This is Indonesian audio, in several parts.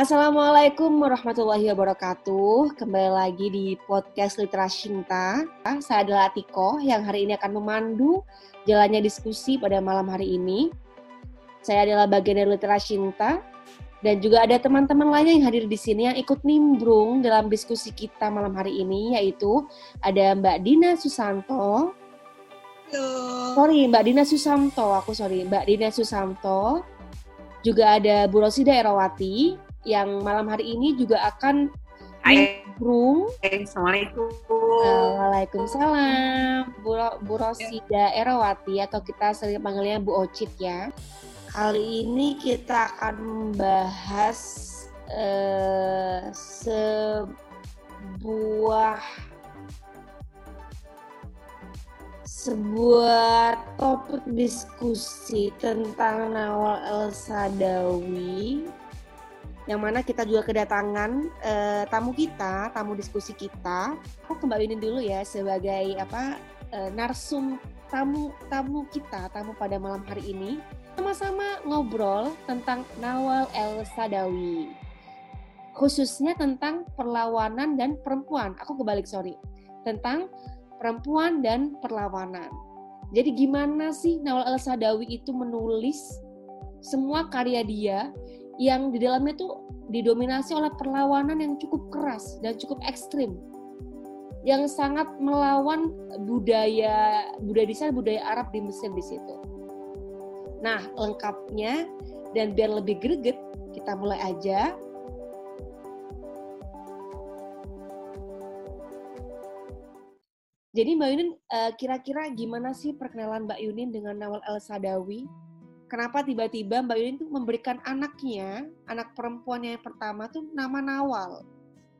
Assalamualaikum warahmatullahi wabarakatuh. Kembali lagi di podcast Literasi Cinta. Saya adalah Atiko yang hari ini akan memandu jalannya diskusi pada malam hari ini. Saya adalah bagian dari Literasi Cinta dan juga ada teman-teman lainnya yang hadir di sini yang ikut nimbrung dalam diskusi kita malam hari ini yaitu ada Mbak Dina Susanto. Halo. Sorry, Mbak Dina Susanto. Aku sorry, Mbak Dina Susanto. Juga ada Bu Rosida Erawati yang malam hari ini juga akan nimbrung. Assalamualaikum. Waalaikumsalam. Bu, Bu Rosida Erawati atau kita sering panggilnya Bu Ocit ya. Kali ini kita akan membahas uh, sebuah sebuah topik diskusi tentang Nawal El Sadawi yang mana kita juga kedatangan uh, tamu kita, tamu diskusi kita. Aku kembaliin dulu ya sebagai apa uh, narsum tamu tamu kita, tamu pada malam hari ini. Sama-sama ngobrol tentang Nawal El Sadawi. Khususnya tentang perlawanan dan perempuan. Aku kebalik, sorry. Tentang perempuan dan perlawanan. Jadi gimana sih Nawal El Sadawi itu menulis semua karya dia yang di dalamnya tuh didominasi oleh perlawanan yang cukup keras dan cukup ekstrim yang sangat melawan budaya budaya di budaya Arab di Mesir di situ. Nah, lengkapnya dan biar lebih greget, kita mulai aja. Jadi Mbak Yunin, eh, kira-kira gimana sih perkenalan Mbak Yunin dengan Nawal El Sadawi? Kenapa tiba-tiba Mbak Yunin tuh memberikan anaknya, anak perempuan yang pertama tuh nama Nawal.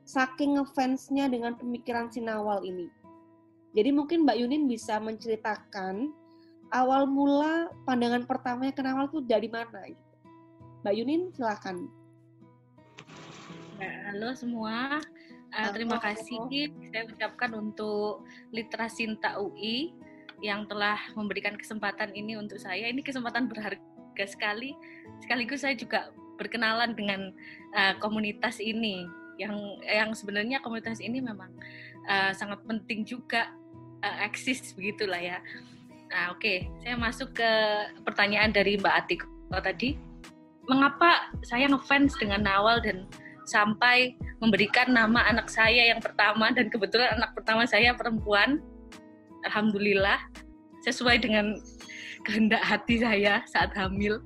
Saking ngefansnya dengan pemikiran si Nawal ini. Jadi mungkin Mbak Yunin bisa menceritakan awal mula pandangan pertamanya ke Nawal tuh dari mana gitu. Mbak Yunin silakan. Ya, halo semua, uh, terima kasih saya ucapkan untuk Literasi Sinta UI yang telah memberikan kesempatan ini untuk saya. Ini kesempatan berharga sekali. Sekaligus saya juga berkenalan dengan uh, komunitas ini yang yang sebenarnya komunitas ini memang uh, sangat penting juga uh, eksis begitulah ya. Nah, oke, okay. saya masuk ke pertanyaan dari Mbak Atik tadi. Mengapa saya ngefans dengan Nawal dan sampai memberikan nama anak saya yang pertama dan kebetulan anak pertama saya perempuan alhamdulillah sesuai dengan kehendak hati saya saat hamil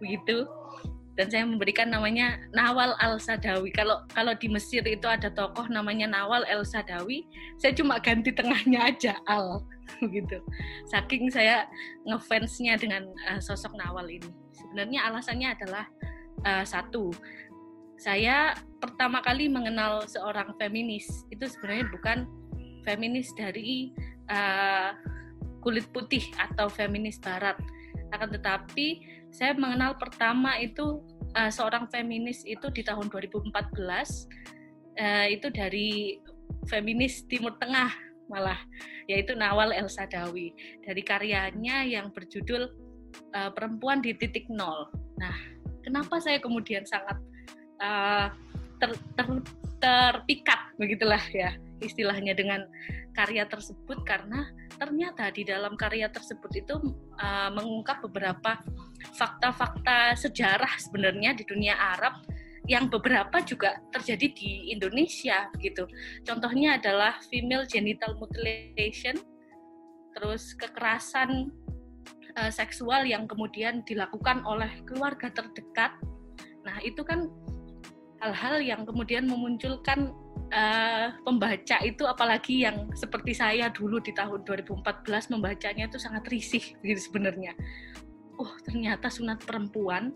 begitu dan saya memberikan namanya Nawal Al Sadawi. Kalau kalau di Mesir itu ada tokoh namanya Nawal El Sadawi, saya cuma ganti tengahnya aja Al begitu. Saking saya ngefansnya dengan uh, sosok Nawal ini. Sebenarnya alasannya adalah uh, satu, saya pertama kali mengenal seorang feminis itu sebenarnya bukan feminis dari uh, kulit putih atau feminis barat. Akan tetapi saya mengenal pertama itu uh, seorang feminis itu di tahun 2014 uh, eh, itu dari feminis Timur Tengah malah yaitu Nawal El Sadawi dari karyanya yang berjudul uh, Perempuan di Titik Nol. Nah, kenapa saya kemudian sangat uh, ter, ter, terpikat begitulah ya istilahnya dengan karya tersebut karena ternyata di dalam karya tersebut itu uh, mengungkap beberapa fakta-fakta sejarah sebenarnya di dunia Arab yang beberapa juga terjadi di Indonesia begitu. Contohnya adalah female genital mutilation, terus kekerasan uh, seksual yang kemudian dilakukan oleh keluarga terdekat. Nah, itu kan hal-hal yang kemudian memunculkan uh, pembaca itu apalagi yang seperti saya dulu di tahun 2014 membacanya itu sangat risih gitu sebenarnya. Oh ternyata sunat perempuan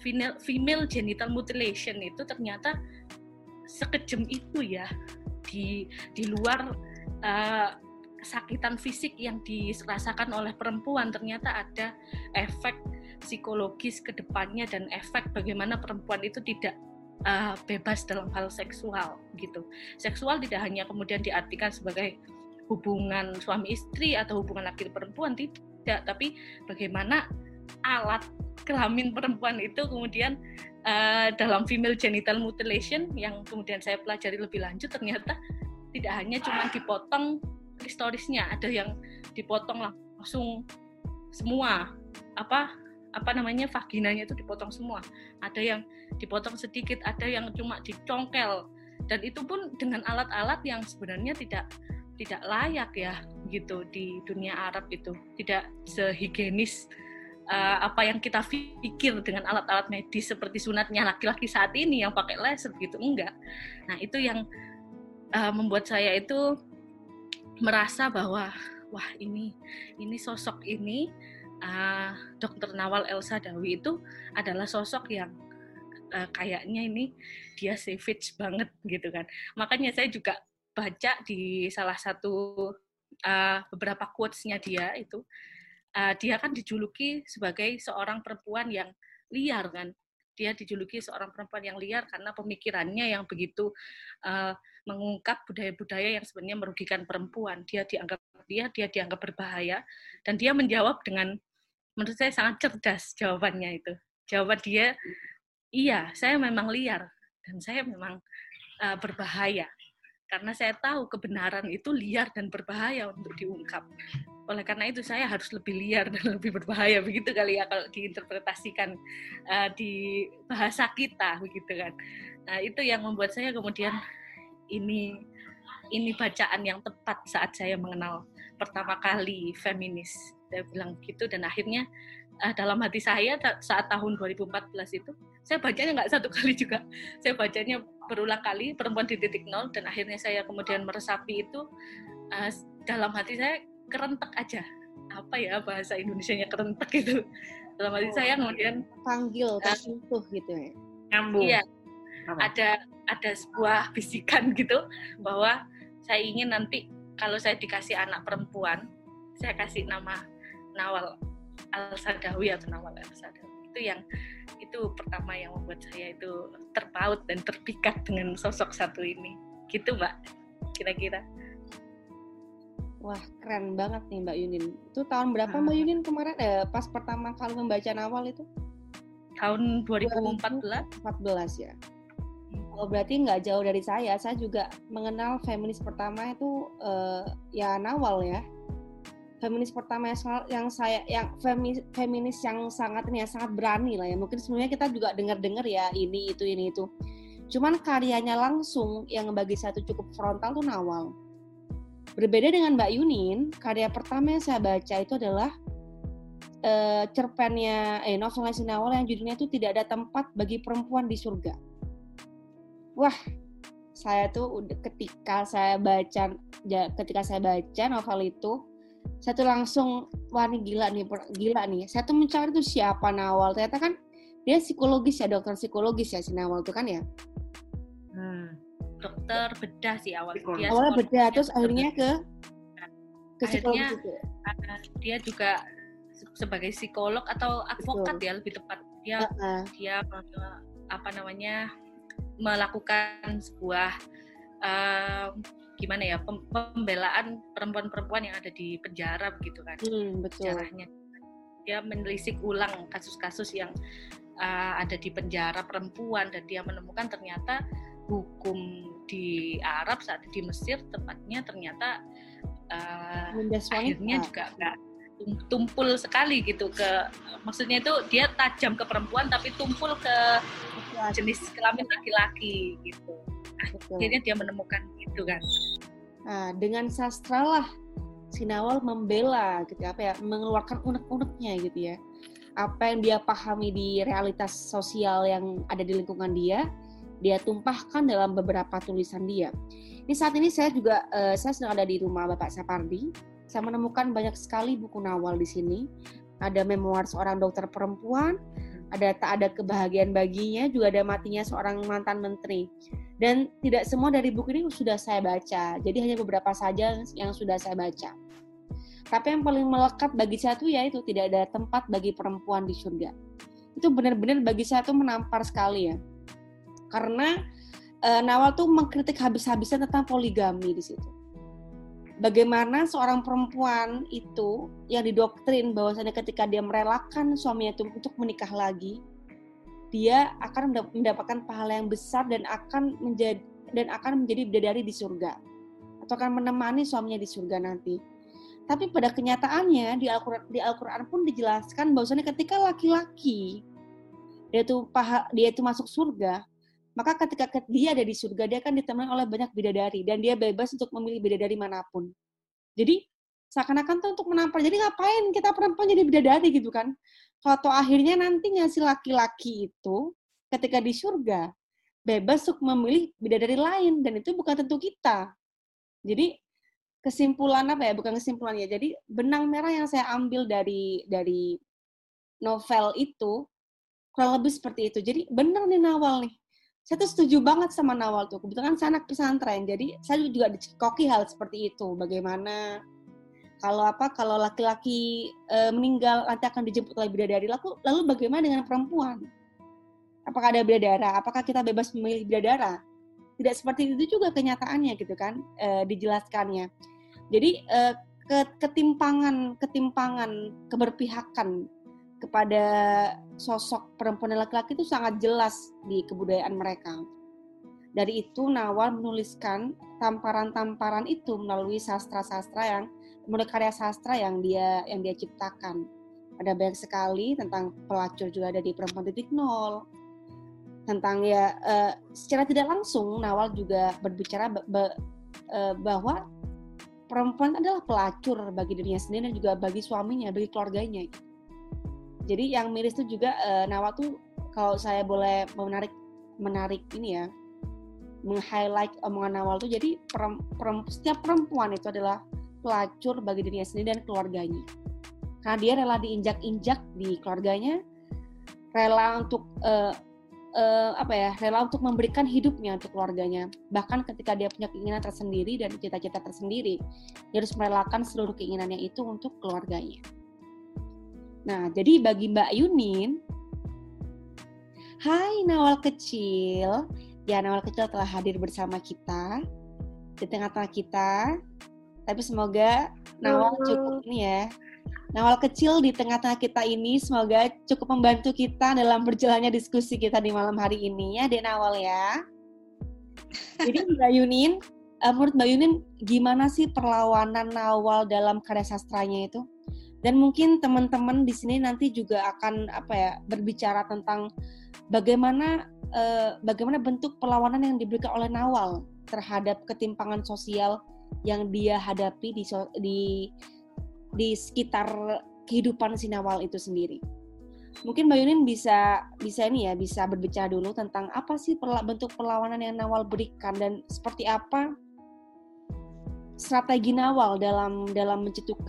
female, genital mutilation itu ternyata sekejam itu ya di di luar uh, kesakitan fisik yang dirasakan oleh perempuan ternyata ada efek psikologis ke depannya dan efek bagaimana perempuan itu tidak uh, bebas dalam hal seksual gitu. Seksual tidak hanya kemudian diartikan sebagai hubungan suami istri atau hubungan laki perempuan tidak, tapi bagaimana alat kelamin perempuan itu kemudian uh, dalam female genital mutilation yang kemudian saya pelajari lebih lanjut ternyata tidak hanya cuma dipotong historisnya, ada yang dipotong langsung semua apa apa namanya vaginanya itu dipotong semua. Ada yang dipotong sedikit ada yang cuma dicongkel. Dan itu pun dengan alat-alat yang sebenarnya tidak tidak layak ya gitu di dunia Arab itu. Tidak sehigienis uh, apa yang kita pikir dengan alat-alat medis seperti sunatnya laki-laki saat ini yang pakai laser gitu enggak. Nah itu yang uh, membuat saya itu merasa bahwa wah ini ini sosok ini uh, Dokter Nawal Elsa Dawi itu adalah sosok yang uh, kayaknya ini dia savage banget gitu kan. Makanya saya juga baca di salah satu uh, beberapa quotes-nya dia itu uh, dia kan dijuluki sebagai seorang perempuan yang liar kan. Dia dijuluki seorang perempuan yang liar karena pemikirannya yang begitu uh, mengungkap budaya-budaya yang sebenarnya merugikan perempuan. Dia dianggap dia dia dianggap berbahaya dan dia menjawab dengan menurut saya sangat cerdas jawabannya itu. Jawaban dia, iya, saya memang liar dan saya memang uh, berbahaya karena saya tahu kebenaran itu liar dan berbahaya untuk diungkap. Oleh karena itu saya harus lebih liar dan lebih berbahaya begitu kali ya kalau diinterpretasikan uh, di bahasa kita begitu kan. Nah itu yang membuat saya kemudian ini ini bacaan yang tepat saat saya mengenal pertama kali feminis. Saya bilang gitu dan akhirnya uh, dalam hati saya saat tahun 2014 itu saya bacanya nggak satu kali juga. Saya bacanya berulang kali perempuan di titik nol dan akhirnya saya kemudian meresapi itu uh, dalam hati saya kerentek aja. Apa ya bahasa Indonesia-nya kerentek itu dalam hati oh, saya kemudian panggil tersentuh uh, gitu ya? Nyambung. Iya ada ada sebuah bisikan gitu bahwa saya ingin nanti kalau saya dikasih anak perempuan saya kasih nama Nawal Al Sadawi atau Nawal Al Sadawi itu yang itu pertama yang membuat saya itu terpaut dan terpikat dengan sosok satu ini gitu mbak kira-kira Wah keren banget nih Mbak Yunin. Itu tahun berapa Mbak ah. Yunin kemarin eh, pas pertama kali membaca Nawal itu? Tahun 2014. 2014 ya. Oh berarti nggak jauh dari saya. Saya juga mengenal feminis pertama itu uh, ya Nawal ya. Feminis pertama yang, saya yang feminis, feminis yang sangat ini ya sangat berani lah ya. Mungkin sebenarnya kita juga dengar-dengar ya ini itu ini itu. Cuman karyanya langsung yang bagi satu cukup frontal tuh Nawal. Berbeda dengan Mbak Yunin karya pertama yang saya baca itu adalah uh, cerpennya eh novelnya Nawal yang judulnya itu tidak ada tempat bagi perempuan di surga wah saya tuh udah ketika saya baca ketika saya baca novel itu saya tuh langsung wah ini gila nih gila nih. Saya tuh mencari tuh siapa Nawal. Ternyata kan dia psikologis ya dokter psikologis ya si Nawal tuh kan ya? Hmm. dokter bedah sih awal dia awalnya bedah terus akhirnya ke ke akhirnya uh, dia juga sebagai psikolog atau advokat Betul. ya lebih tepat. Dia uh -uh. dia apa namanya melakukan sebuah uh, gimana ya pembelaan perempuan-perempuan yang ada di penjara begitu kan hmm, betul. caranya dia menelisik ulang kasus-kasus yang uh, ada di penjara perempuan dan dia menemukan ternyata hukum di Arab saat di Mesir tepatnya ternyata uh, akhirnya juga nggak tumpul sekali gitu ke maksudnya itu dia tajam ke perempuan tapi tumpul ke jenis kelamin laki-laki gitu. Betul. akhirnya dia menemukan itu kan. Nah, dengan sastra lah Sinawal membela gitu ya, apa ya mengeluarkan unek-uneknya gitu ya. Apa yang dia pahami di realitas sosial yang ada di lingkungan dia dia tumpahkan dalam beberapa tulisan dia. Ini saat ini saya juga uh, saya sedang ada di rumah Bapak Sapardi saya menemukan banyak sekali buku Nawal di sini ada memoir seorang dokter perempuan ada tak ada kebahagiaan baginya, juga ada matinya seorang mantan menteri. Dan tidak semua dari buku ini sudah saya baca, jadi hanya beberapa saja yang sudah saya baca. Tapi yang paling melekat bagi saya itu ya itu tidak ada tempat bagi perempuan di surga. Itu benar-benar bagi saya itu menampar sekali ya. Karena e, Nawal tuh mengkritik habis-habisan tentang poligami di situ. Bagaimana seorang perempuan itu yang didoktrin bahwasanya ketika dia merelakan suaminya itu untuk menikah lagi, dia akan mendapatkan pahala yang besar dan akan menjadi dan akan menjadi bidadari di surga atau akan menemani suaminya di surga nanti. Tapi pada kenyataannya di Al-Qur'an di Al-Qur'an pun dijelaskan bahwasanya ketika laki-laki dia itu paha, dia itu masuk surga, maka ketika dia ada di surga dia akan ditemani oleh banyak bidadari dan dia bebas untuk memilih bidadari mana pun. Jadi seakan-akan tuh untuk menampar. Jadi ngapain kita perempuan jadi bidadari gitu kan? Kalau akhirnya nantinya si laki-laki itu ketika di surga bebas untuk memilih bidadari lain dan itu bukan tentu kita. Jadi kesimpulan apa ya bukan kesimpulan ya jadi benang merah yang saya ambil dari dari novel itu kurang lebih seperti itu jadi benar nih Nawal nih saya tuh setuju banget sama Nawal tuh. Kebetulan saya anak pesantren jadi saya juga dicekoki hal seperti itu. Bagaimana kalau apa kalau laki-laki e, meninggal nanti akan dijemput oleh bidadari. Lalu lalu bagaimana dengan perempuan? Apakah ada bidadara? Apakah kita bebas memilih bidadara? Tidak seperti itu juga kenyataannya gitu kan e, dijelaskannya. Jadi uh, ketimpangan ketimpangan keberpihakan kepada sosok perempuan dan laki-laki itu sangat jelas di kebudayaan mereka. Dari itu Nawal menuliskan tamparan-tamparan itu melalui sastra-sastra yang melalui karya sastra yang dia yang dia ciptakan. Ada banyak sekali tentang pelacur juga ada di perempuan titik nol. Tentang ya uh, secara tidak langsung Nawal juga berbicara uh, bahwa perempuan adalah pelacur bagi dirinya sendiri dan juga bagi suaminya, bagi keluarganya. Jadi yang miris itu juga uh, Nawa tuh kalau saya boleh menarik menarik ini ya, meng-highlight omongan Nawal tuh jadi perem, perem, setiap perempuan itu adalah pelacur bagi dirinya sendiri dan keluarganya. Karena dia rela diinjak-injak di keluarganya, rela untuk uh, uh, apa ya rela untuk memberikan hidupnya untuk keluarganya bahkan ketika dia punya keinginan tersendiri dan cita-cita tersendiri dia harus merelakan seluruh keinginannya itu untuk keluarganya nah jadi bagi Mbak Yunin Hai Nawal kecil ya Nawal kecil telah hadir bersama kita di tengah-tengah kita tapi semoga Nawal cukup ini ya Nawal kecil di tengah-tengah kita ini semoga cukup membantu kita dalam berjalannya diskusi kita di malam hari ini ya, Dek Nawal ya. Jadi Mbak Yunin, uh, menurut Mbak Yunin gimana sih perlawanan Nawal dalam karya sastranya itu? Dan mungkin teman-teman di sini nanti juga akan apa ya berbicara tentang bagaimana uh, bagaimana bentuk perlawanan yang diberikan oleh Nawal terhadap ketimpangan sosial yang dia hadapi di di di sekitar kehidupan Sinawal itu sendiri. Mungkin Mbak Yunin bisa bisa ini ya bisa berbicara dulu tentang apa sih perla, bentuk perlawanan yang Nawal berikan dan seperti apa strategi Nawal dalam dalam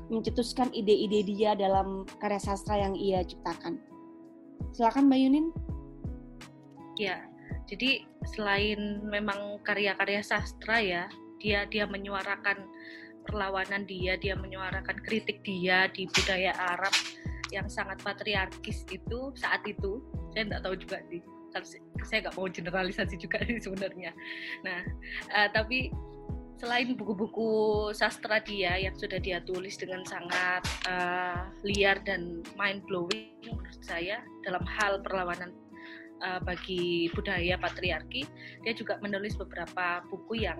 mencetuskan ide-ide dia dalam karya sastra yang ia ciptakan. Silakan Mbak Yunin. Ya, jadi selain memang karya-karya sastra ya, dia dia menyuarakan perlawanan dia, dia menyuarakan kritik dia di budaya Arab yang sangat patriarkis itu saat itu. Saya tidak tahu juga sih. Saya nggak mau generalisasi juga sih sebenarnya. Nah, uh, tapi selain buku-buku sastra dia yang sudah dia tulis dengan sangat uh, liar dan mind blowing menurut saya dalam hal perlawanan uh, bagi budaya patriarki, dia juga menulis beberapa buku yang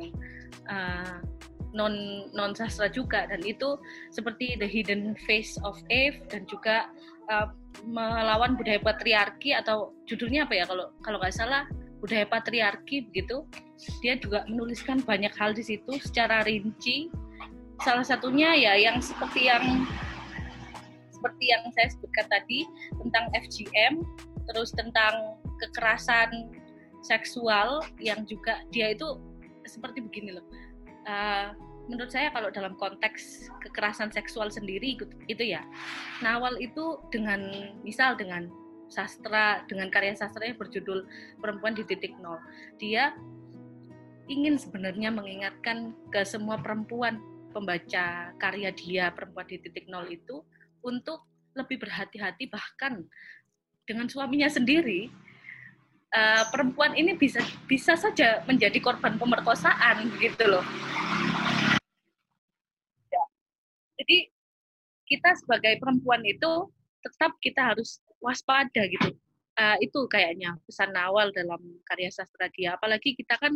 uh, non non sastra juga. Dan itu seperti The Hidden Face of Eve dan juga uh, melawan budaya patriarki atau judulnya apa ya kalau kalau nggak salah budaya patriarki begitu dia juga menuliskan banyak hal di situ secara rinci. Salah satunya ya yang seperti yang seperti yang saya sebutkan tadi tentang FGM terus tentang kekerasan seksual yang juga dia itu seperti begini loh. Uh, menurut saya kalau dalam konteks kekerasan seksual sendiri itu ya. Nawal itu dengan misal dengan sastra dengan karya sastra yang berjudul perempuan di titik nol. Dia ingin sebenarnya mengingatkan ke semua perempuan pembaca karya dia perempuan di titik nol itu untuk lebih berhati-hati. Bahkan dengan suaminya sendiri uh, perempuan ini bisa bisa saja menjadi korban pemerkosaan gitu loh. Jadi kita sebagai perempuan itu tetap kita harus waspada gitu. Uh, itu kayaknya pesan awal dalam karya sastra dia. Apalagi kita kan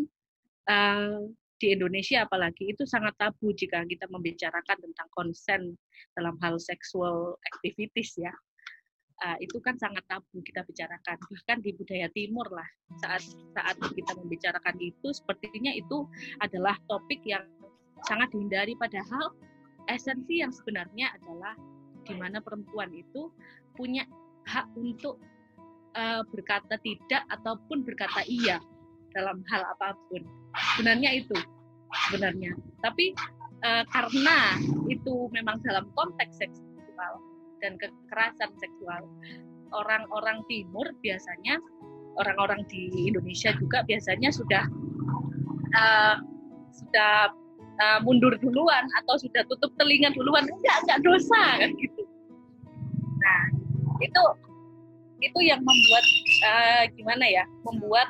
uh, di Indonesia apalagi itu sangat tabu jika kita membicarakan tentang konsen dalam hal seksual activities ya. Uh, itu kan sangat tabu kita bicarakan bahkan di budaya timur lah saat saat kita membicarakan itu sepertinya itu adalah topik yang sangat dihindari padahal esensi yang sebenarnya adalah di mana perempuan itu punya hak untuk uh, berkata tidak ataupun berkata iya dalam hal apa pun. Sebenarnya itu sebenarnya. Tapi uh, karena itu memang dalam konteks seksual dan kekerasan seksual. Orang-orang timur biasanya, orang-orang di Indonesia juga biasanya sudah uh, sudah uh, mundur duluan atau sudah tutup telinga duluan, enggak enggak dosa kan gitu. Itu itu yang membuat uh, gimana ya, membuat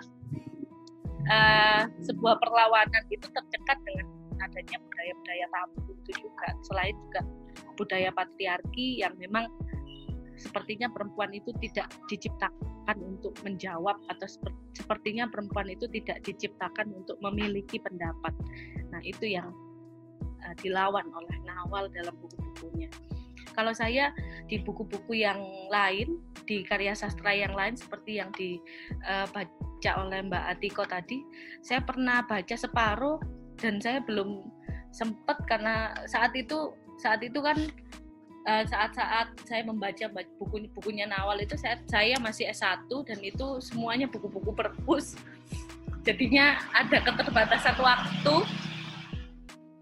uh, sebuah perlawanan itu tercekat dengan adanya budaya-budaya tabu itu juga. Selain juga budaya patriarki yang memang sepertinya perempuan itu tidak diciptakan untuk menjawab atau sepertinya perempuan itu tidak diciptakan untuk memiliki pendapat. Nah, itu yang uh, dilawan oleh Nawal dalam buku-bukunya. Kalau saya di buku-buku yang lain, di karya sastra yang lain seperti yang dibaca uh, oleh Mbak Atiko tadi, saya pernah baca separuh dan saya belum sempat karena saat itu saat itu kan eh, saat-saat saya membaca buku bukunya Nawal itu saya saya masih S1 dan itu semuanya buku-buku perpus. Jadinya ada keterbatasan waktu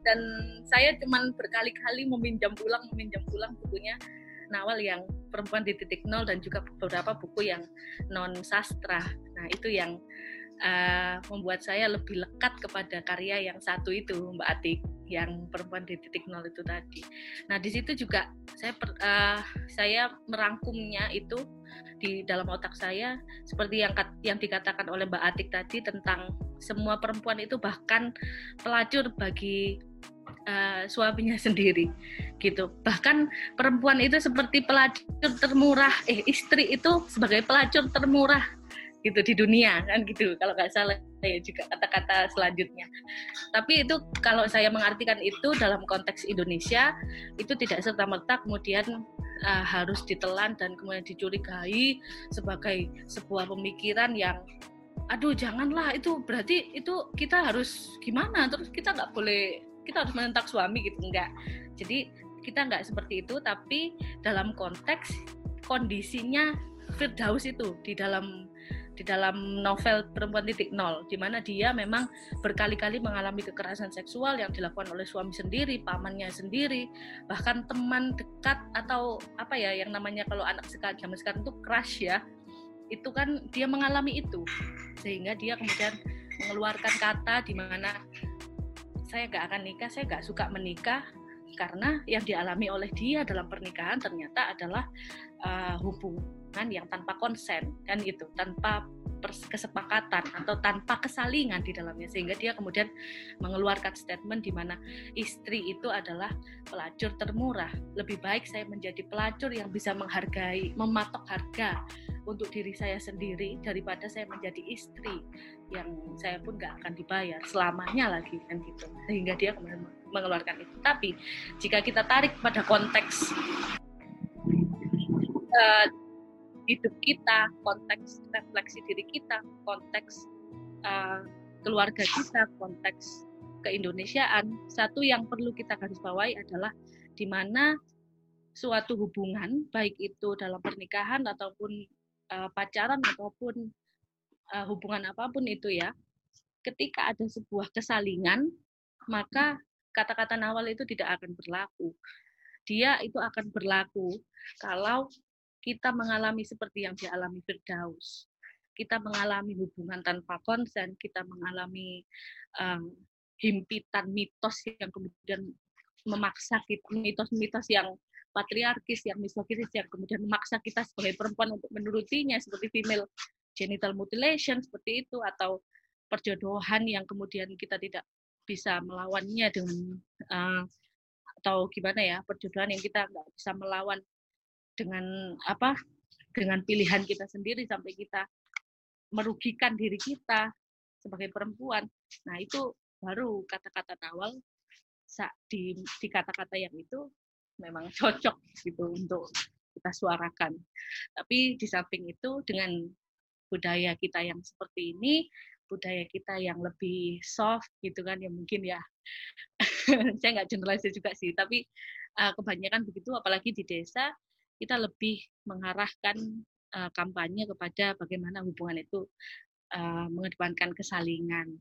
dan saya cuman berkali-kali meminjam pulang meminjam pulang bukunya Nawal yang perempuan di titik nol dan juga beberapa buku yang non sastra. Nah itu yang uh, membuat saya lebih lekat kepada karya yang satu itu Mbak Atik yang perempuan di titik nol itu tadi. Nah di situ juga saya per, uh, saya merangkumnya itu di dalam otak saya seperti yang yang dikatakan oleh Mbak Atik tadi tentang semua perempuan itu bahkan pelacur bagi uh, suaminya sendiri gitu. Bahkan perempuan itu seperti pelacur termurah eh istri itu sebagai pelacur termurah gitu di dunia kan gitu. Kalau nggak salah ya juga kata-kata selanjutnya. Tapi itu kalau saya mengartikan itu dalam konteks Indonesia itu tidak serta merta kemudian uh, harus ditelan dan kemudian dicurigai sebagai sebuah pemikiran yang aduh janganlah itu berarti itu kita harus gimana? Terus kita nggak boleh kita harus menentak suami gitu enggak. Jadi kita nggak seperti itu tapi dalam konteks kondisinya Firdaus itu di dalam di dalam novel Perempuan Titik Nol, di mana dia memang berkali-kali mengalami kekerasan seksual yang dilakukan oleh suami sendiri, pamannya sendiri, bahkan teman dekat atau apa ya yang namanya kalau anak sekarang zaman sekarang itu crush ya, itu kan dia mengalami itu, sehingga dia kemudian mengeluarkan kata di mana saya gak akan nikah, saya gak suka menikah, karena yang dialami oleh dia dalam pernikahan ternyata adalah uh, hubungan yang tanpa konsen kan gitu. Tanpa kesepakatan atau tanpa kesalingan di dalamnya. Sehingga dia kemudian mengeluarkan statement di mana istri itu adalah pelacur termurah. Lebih baik saya menjadi pelacur yang bisa menghargai mematok harga untuk diri saya sendiri daripada saya menjadi istri yang saya pun nggak akan dibayar selamanya lagi kan gitu. Sehingga dia kemudian mengeluarkan itu. Tapi jika kita tarik pada konteks uh, hidup kita, konteks refleksi diri kita, konteks uh, keluarga kita, konteks keindonesiaan, satu yang perlu kita garis bawahi adalah di mana suatu hubungan, baik itu dalam pernikahan ataupun uh, pacaran ataupun uh, hubungan apa pun itu ya, ketika ada sebuah kesalingan, maka kata-kata awal itu tidak akan berlaku. Dia itu akan berlaku kalau kita mengalami seperti yang dialami Firdaus. Kita mengalami hubungan tanpa konsen, kita mengalami um, himpitan mitos yang kemudian memaksa kita, mitos-mitos yang patriarkis, yang misoginis, yang kemudian memaksa kita sebagai perempuan untuk menurutinya, seperti female genital mutilation, seperti itu, atau perjodohan yang kemudian kita tidak bisa melawannya dengan uh, atau gimana ya perjuangan yang kita nggak bisa melawan dengan apa dengan pilihan kita sendiri sampai kita merugikan diri kita sebagai perempuan. Nah itu baru kata-kata awal di di kata-kata yang itu memang cocok gitu untuk kita suarakan. Tapi di samping itu dengan budaya kita yang seperti ini, budaya kita yang lebih soft gitu kan ya mungkin ya saya nggak generalisir juga sih tapi uh, kebanyakan begitu apalagi di desa kita lebih mengarahkan uh, kampanye kepada bagaimana hubungan itu uh, mengedepankan kesalingan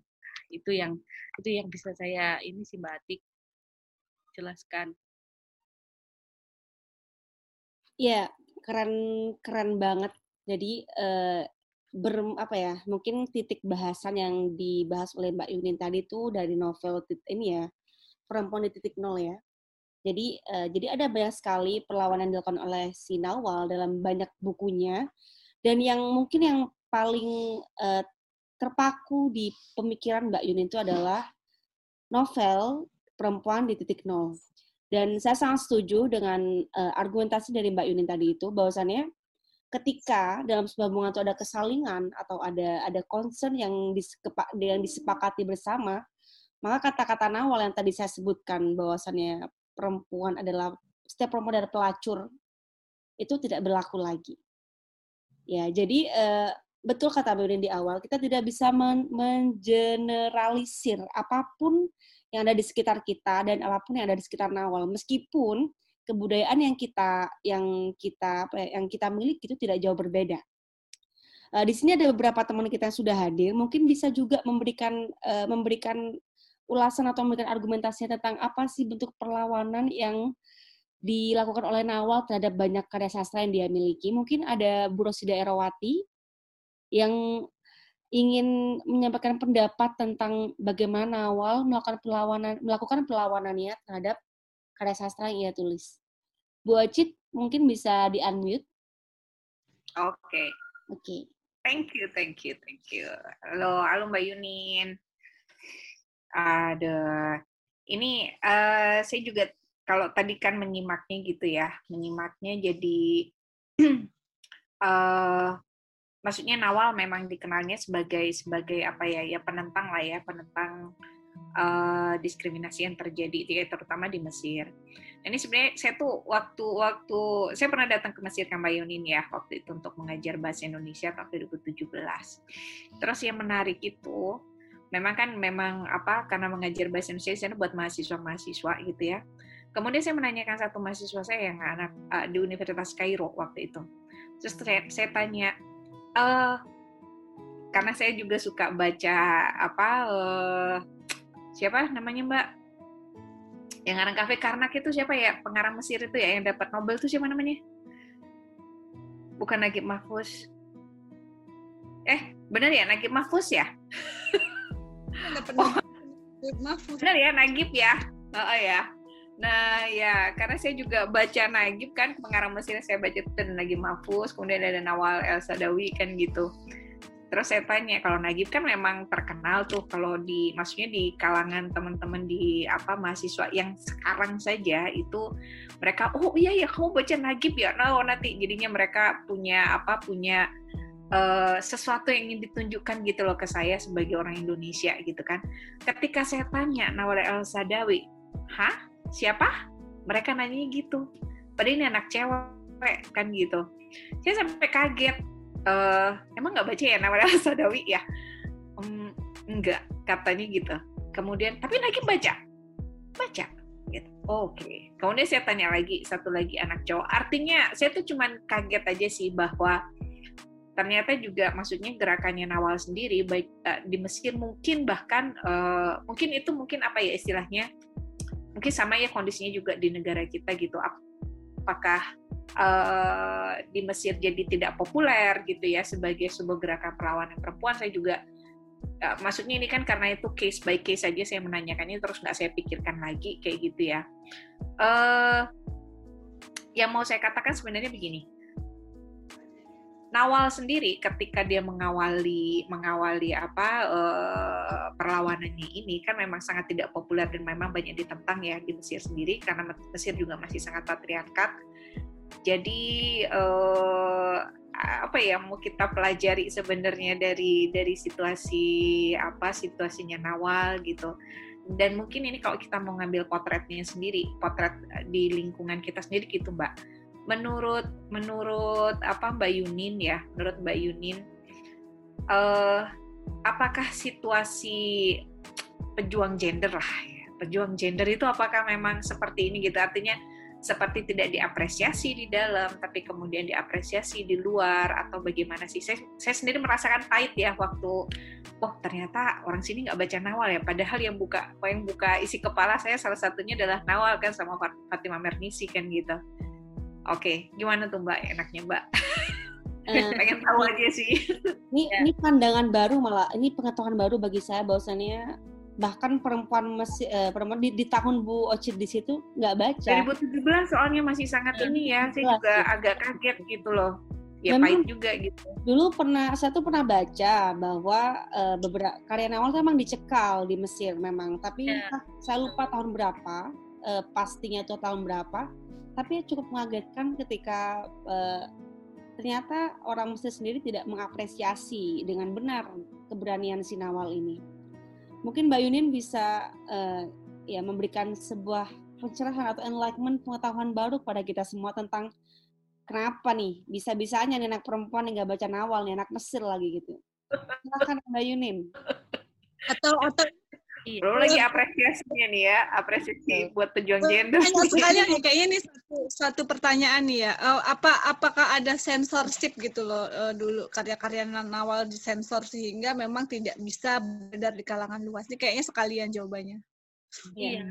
itu yang itu yang bisa saya ini sih Mbak Atik jelaskan. Ya, keren keren banget. Jadi uh, ber apa ya mungkin titik bahasan yang dibahas oleh Mbak Yunin tadi itu dari novel ini ya perempuan di titik nol ya jadi uh, jadi ada banyak sekali perlawanan dilakukan oleh si Nawal dalam banyak bukunya. Dan yang mungkin yang paling uh, terpaku di pemikiran Mbak Yunin itu adalah novel perempuan di titik nol. Dan saya sangat setuju dengan uh, argumentasi dari Mbak Yunin tadi itu bahwasannya ketika dalam sebuah hubungan itu ada kesalingan atau ada ada concern yang disepa, yang disepakati bersama, maka kata-kata nawal yang tadi saya sebutkan bahwasannya perempuan adalah setiap perempuan adalah pelacur itu tidak berlaku lagi. Ya, jadi eh, betul kata Mbak di awal, kita tidak bisa men mengeneralisir apa pun yang ada di sekitar kita dan apa pun yang ada di sekitar Nawal. Meskipun kebudayaan yang kita yang kita ya, yang kita miliki itu tidak jauh berbeda. Uh, di sini ada beberapa teman kita yang sudah hadir, mungkin bisa juga memberikan uh, memberikan ulasan atau memberikan argumentasinya tentang apa sih bentuk perlawanan yang dilakukan oleh Nawal terhadap banyak karya sastra yang dia miliki. Mungkin ada Bu Rosida Erawati yang ingin menyampaikan pendapat tentang bagaimana Nawal melakukan perlawanan melakukan perlawanannya terhadap karya sastra yang ia tulis. Bu Acit mungkin bisa di-unmute. Oke. Okay. Oke. Okay. Thank you, thank you, thank you. Halo, halo Mbak Yunin. Ada. Ini uh, saya juga kalau tadi kan menyimaknya gitu ya, menyimaknya jadi uh, maksudnya Nawal memang dikenalnya sebagai sebagai apa ya ya penentang lah ya penentang uh, diskriminasi yang terjadi terutama di Mesir. Ini sebenarnya saya tuh waktu-waktu saya pernah datang ke Mesir kan Mbak Yunin ya waktu itu untuk mengajar bahasa Indonesia tahun 2017. Terus yang menarik itu memang kan memang apa karena mengajar bahasa Indonesia buat mahasiswa-mahasiswa gitu ya. Kemudian saya menanyakan satu mahasiswa saya yang anak uh, di Universitas Kairo waktu itu. Terus saya, tanya, uh, karena saya juga suka baca apa uh, siapa namanya Mbak? Yang ngarang kafe Karnak itu siapa ya? Pengarang Mesir itu ya yang dapat Nobel itu siapa namanya? Bukan Nagib Mahfuz. Eh, benar ya Nagib Mahfuz ya? oh. Benar ya Nagib ya? Oh, oh ya. Nah ya, karena saya juga baca Nagib kan, pengarang Mesir saya baca itu dan Nagib Mahfuz, kemudian ada Nawal El Sadawi kan gitu. Terus saya tanya kalau Nagib kan memang terkenal tuh kalau di maksudnya di kalangan teman-teman di apa mahasiswa yang sekarang saja itu mereka oh iya ya kamu baca Nagib ya. Nah, oh, nanti jadinya mereka punya apa punya uh, sesuatu yang ingin ditunjukkan gitu loh ke saya sebagai orang Indonesia gitu kan. Ketika saya tanya Nawal El Sadawi, "Hah? Siapa?" Mereka nanya gitu. Padahal ini anak cewek kan gitu. Saya sampai kaget uh, emang nggak baca ya namanya Sadawi ya? Um, enggak, katanya gitu. Kemudian, tapi lagi baca, baca. Gitu. Oke. Okay. Kemudian saya tanya lagi, satu lagi anak cowok. Artinya, saya tuh cuman kaget aja sih bahwa ternyata juga maksudnya gerakannya Nawal sendiri baik uh, di Mesir mungkin bahkan uh, mungkin itu mungkin apa ya istilahnya mungkin sama ya kondisinya juga di negara kita gitu. Apakah uh, di Mesir jadi tidak populer gitu ya sebagai sebuah gerakan perlawanan perempuan? Saya juga uh, maksudnya ini kan karena itu case by case saja saya menanyakannya terus nggak saya pikirkan lagi kayak gitu ya. Uh, yang mau saya katakan sebenarnya begini Nawal sendiri ketika dia mengawali mengawali apa uh, perlawanannya ini kan memang sangat tidak populer dan memang banyak ditentang ya di Mesir sendiri karena Mesir juga masih sangat patriarkat. Jadi uh, apa ya mau kita pelajari sebenarnya dari dari situasi apa situasinya Nawal gitu. Dan mungkin ini kalau kita mau ngambil potretnya sendiri, potret di lingkungan kita sendiri gitu Mbak menurut menurut apa Mbak Yunin ya, menurut Mbak Yunin, uh, apakah situasi pejuang gender lah, ya, pejuang gender itu apakah memang seperti ini gitu? Artinya seperti tidak diapresiasi di dalam, tapi kemudian diapresiasi di luar atau bagaimana sih? Saya, saya sendiri merasakan pahit ya waktu, oh ternyata orang sini nggak baca Nawal ya. Padahal yang buka, yang buka isi kepala saya salah satunya adalah Nawal kan sama Fatima Mernisi kan gitu. Oke, gimana tuh Mbak enaknya Mbak? Uh, Pengen tahu aja sih. Ini ya. ini pandangan baru malah, ini pengetahuan baru bagi saya bahwasannya bahkan perempuan masih uh, perempuan di, di tahun Bu Ocit di situ nggak baca. 2017 soalnya masih sangat ini ya, saya juga gitu. agak kaget gitu loh. Ya Memang, pahit juga gitu. Dulu pernah saya tuh pernah baca bahwa uh, beberapa karya awal tuh memang dicekal di Mesir memang, tapi yeah. saya lupa tahun berapa, uh, pastinya itu tahun berapa tapi cukup mengagetkan ketika uh, ternyata orang Mesir sendiri tidak mengapresiasi dengan benar keberanian Sinawal ini. Mungkin Mbak Yunin bisa uh, ya memberikan sebuah pencerahan atau enlightenment pengetahuan baru kepada kita semua tentang kenapa nih bisa-bisanya nih anak perempuan yang nggak baca Nawal nih anak Mesir lagi gitu. Silakan Mbak Yunin. Atau atau Iya. Belum lagi apresiasinya nih ya, apresiasi iya. buat pejuang gender. Sekali nih, kayaknya ini satu, satu pertanyaan nih ya. Uh, apa apakah ada censorship gitu loh uh, dulu karya-karya Nawal disensor sehingga memang tidak bisa beredar di kalangan luas? Ini kayaknya sekalian jawabannya. Iya.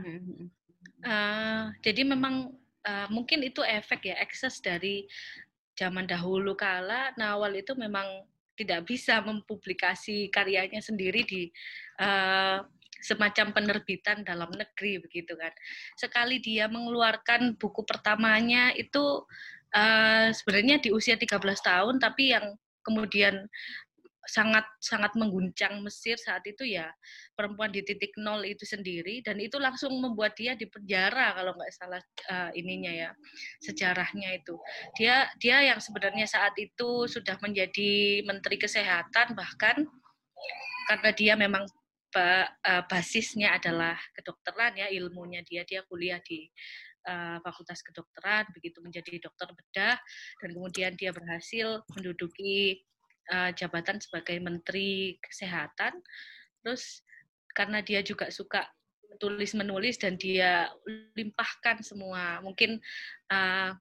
Uh, jadi memang uh, mungkin itu efek ya, ekses dari zaman dahulu kala Nawal itu memang tidak bisa mempublikasi karyanya sendiri di uh, semacam penerbitan dalam negeri begitu kan. Sekali dia mengeluarkan buku pertamanya itu uh, sebenarnya di usia 13 tahun tapi yang kemudian sangat sangat mengguncang Mesir saat itu ya perempuan di titik nol itu sendiri dan itu langsung membuat dia di penjara kalau nggak salah uh, ininya ya sejarahnya itu dia dia yang sebenarnya saat itu sudah menjadi menteri kesehatan bahkan karena dia memang uh, basisnya adalah kedokteran ya ilmunya dia dia kuliah di uh, fakultas kedokteran begitu menjadi dokter bedah dan kemudian dia berhasil menduduki uh, jabatan sebagai menteri kesehatan. Terus karena dia juga suka tulis menulis dan dia limpahkan semua mungkin uh,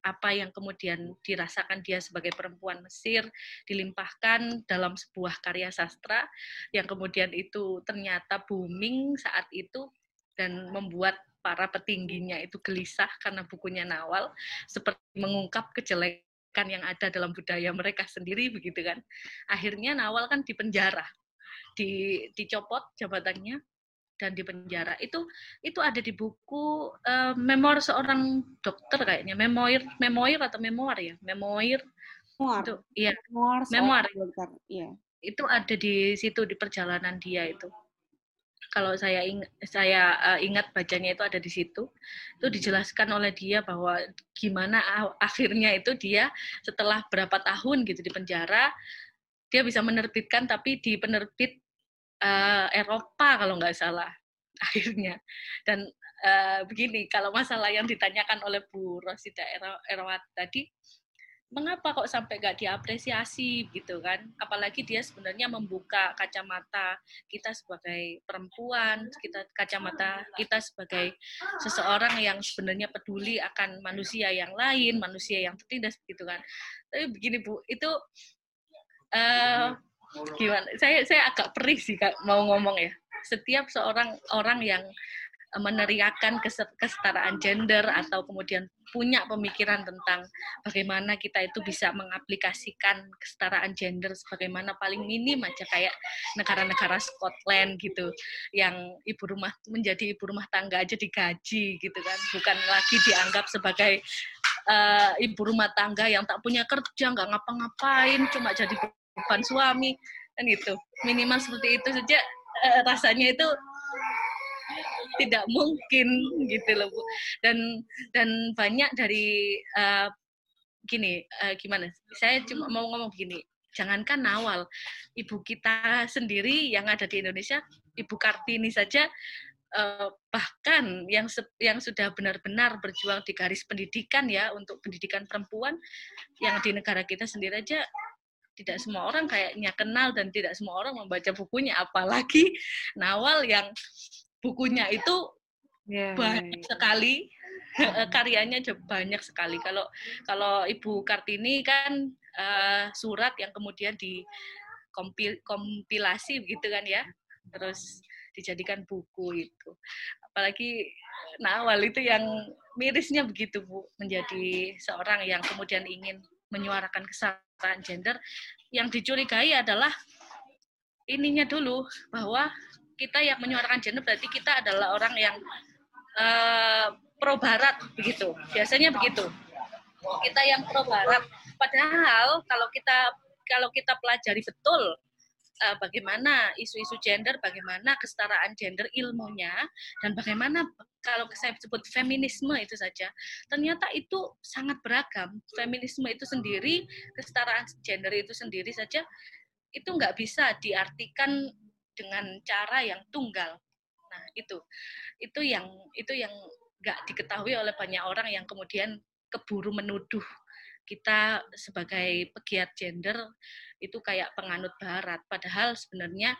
apa yang kemudian dirasakan dia sebagai perempuan Mesir dilimpahkan dalam sebuah karya sastra yang kemudian itu ternyata booming saat itu dan membuat para petingginya itu gelisah karena bukunya Nawal seperti mengungkap kejelekan yang ada dalam budaya mereka sendiri begitu kan. Akhirnya Nawal kan dipenjara, di dicopot jabatannya dan di penjara itu itu ada di buku uh, memor seorang dokter kayaknya. Memoir memoir atau memoir ya? Memoir. Memoir. Itu iya. Memoir memoir. Dokter iya. Itu ada di situ di perjalanan dia itu. Kalau saya ingat saya uh, ingat bacanya itu ada di situ. Itu dijelaskan oleh dia bahwa gimana akhirnya itu dia setelah berapa tahun gitu di penjara dia bisa menerbitkan tapi di penerbit uh, Eropa kalau nggak salah akhirnya. Dan uh, begini kalau masalah yang ditanyakan oleh Bu Rosida Erawat tadi mengapa kok sampai nggak diapresiasi gitu kan? Apalagi dia sebenarnya membuka kacamata kita sebagai perempuan kita kacamata kita sebagai seseorang yang sebenarnya peduli akan manusia yang lain manusia yang tertindas gitu kan. Tapi begini bu itu uh, gimana? Saya saya agak perih sih kak mau ngomong ya. Setiap seorang orang yang meneriakan kesetaraan gender atau kemudian punya pemikiran tentang bagaimana kita itu bisa mengaplikasikan kesetaraan gender sebagaimana paling minim aja kayak negara-negara Scotland gitu yang ibu rumah menjadi ibu rumah tangga aja digaji gitu kan. Bukan lagi dianggap sebagai uh, ibu rumah tangga yang tak punya kerja, nggak ngapa-ngapain, cuma jadi beban suami, kan itu. Minimal seperti itu saja uh, rasanya itu tidak mungkin gitu loh bu dan dan banyak dari uh, gini uh, gimana saya cuma mau ngomong gini jangankan Nawal ibu kita sendiri yang ada di Indonesia ibu Kartini saja uh, bahkan yang yang sudah benar-benar berjuang di garis pendidikan ya untuk pendidikan perempuan yang di negara kita sendiri aja tidak semua orang kayaknya kenal dan tidak semua orang membaca bukunya apalagi Nawal yang bukunya itu yeah, banyak yeah. sekali. Karyanya banyak sekali. Kalau kalau Ibu Kartini kan uh, surat yang kemudian dikompilasi begitu kan ya terus dijadikan buku itu. Apalagi Nawal itu yang mirisnya begitu Bu menjadi seorang yang kemudian ingin menyuarakan kesetaraan gender yang dicurigai adalah ininya dulu bahwa kita yang menyuarakan gender berarti kita adalah orang yang uh, pro barat begitu. Biasanya begitu. Kita yang pro barat. Padahal kalau kita kalau kita pelajari betul uh, bagaimana isu-isu gender, bagaimana kesetaraan gender ilmunya, dan bagaimana kalau saya sebut feminisme itu saja, ternyata itu sangat beragam. Feminisme itu sendiri, kesetaraan gender itu sendiri saja, itu nggak bisa diartikan dengan cara yang tunggal. Nah, itu itu yang itu yang nggak diketahui oleh banyak orang yang kemudian keburu menuduh kita sebagai pegiat gender itu kayak penganut barat. Padahal sebenarnya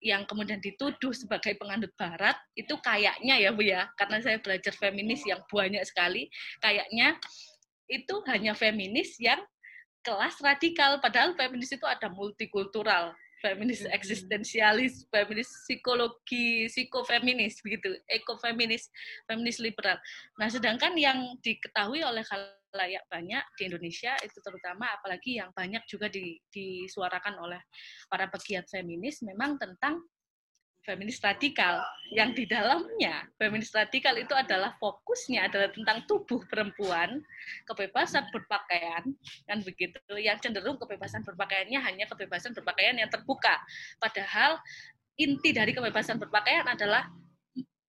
yang kemudian dituduh sebagai penganut barat itu kayaknya ya Bu ya karena saya belajar feminis yang banyak sekali kayaknya itu hanya feminis yang kelas radikal. Padahal feminis itu ada multikultural feminis eksistensialis, feminis psikologi, psikofeminis begitu, ekofeminis, feminis liberal. Nah, sedangkan yang diketahui oleh layak banyak di Indonesia itu terutama apalagi yang banyak juga di, disuarakan oleh para pegiat feminis memang tentang feminis radikal. Yang di dalamnya feminis radikal itu adalah fokusnya adalah tentang tubuh perempuan kebebasan berpakaian kan begitu. Yang cenderung kebebasan berpakaiannya hanya kebebasan berpakaian yang terbuka. Padahal inti dari kebebasan berpakaian adalah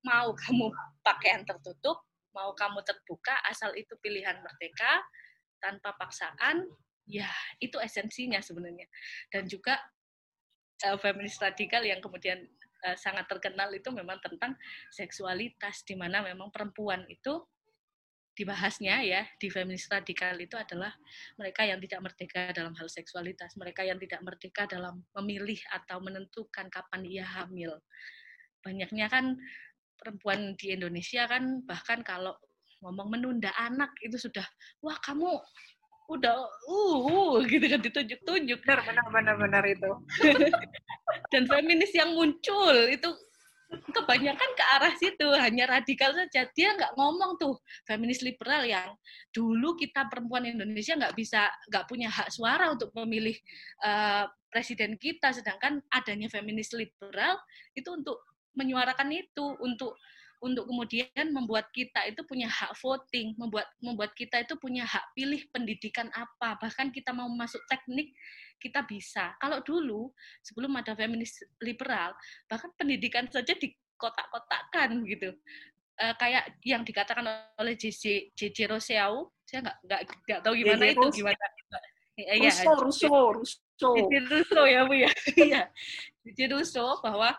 mau kamu pakaian tertutup mau kamu terbuka asal itu pilihan merdeka tanpa paksaan ya itu esensinya sebenarnya dan juga uh, feminis radikal yang kemudian uh, sangat terkenal itu memang tentang seksualitas di mana memang perempuan itu dibahasnya ya di feminis radikal itu adalah mereka yang tidak merdeka dalam hal seksualitas, mereka yang tidak merdeka dalam memilih atau menentukan kapan ia hamil. Banyaknya kan perempuan di Indonesia kan bahkan kalau ngomong menunda anak itu sudah wah kamu udah uh, uh gitu kan ditunjuk-tunjuk. Benar benar benar itu. Dan feminis yang muncul itu kebanyakan ke arah situ hanya radikal saja. Dia nggak ngomong tuh feminis liberal yang dulu kita perempuan Indonesia nggak bisa nggak punya hak suara untuk memilih uh, presiden kita sedangkan adanya feminis liberal itu untuk menyuarakan itu untuk untuk kemudian membuat kita itu punya hak voting, membuat membuat kita itu punya hak pilih pendidikan apa, bahkan kita mau masuk teknik kita bisa. Kalau dulu sebelum ada feminis liberal, bahkan pendidikan saja dikotak-kotakan gitu. E, kayak yang dikatakan oleh JJ JJ Roseau, saya nggak nggak nggak tahu gimana itu gimana. Ya, Russo, Russo, Russo. JJ Russo ya Bu ya. Iya. JJ Russo bahwa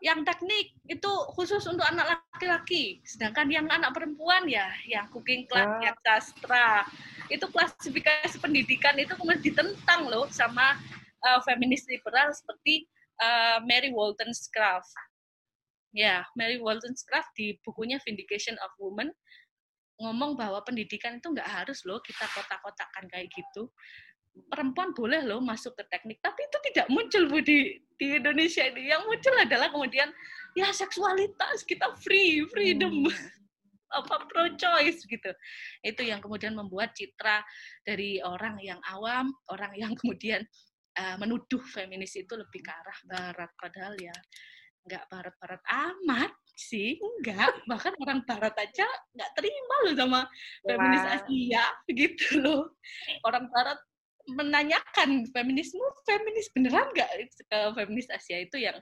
yang teknik itu khusus untuk anak laki-laki, sedangkan yang anak perempuan ya, yang cooking class, ah. yang sastra, itu klasifikasi pendidikan itu kemudian ditentang loh sama uh, feminis liberal seperti uh, Mary Wollstonecraft. Ya, Mary Wollstonecraft di bukunya Vindication of Women ngomong bahwa pendidikan itu nggak harus loh kita kotak-kotakan kayak gitu perempuan boleh loh masuk ke teknik, tapi itu tidak muncul Bu di, di Indonesia ini. Yang muncul adalah kemudian ya seksualitas kita free, freedom. Hmm. apa pro choice gitu. Itu yang kemudian membuat citra dari orang yang awam, orang yang kemudian uh, menuduh feminis itu lebih ke arah barat padahal ya nggak barat-barat amat sih, enggak. Bahkan orang Barat aja nggak terima loh sama feminis Asia, begitu loh. Orang Barat menanyakan feminisme, feminis beneran nggak? Ke feminis Asia itu yang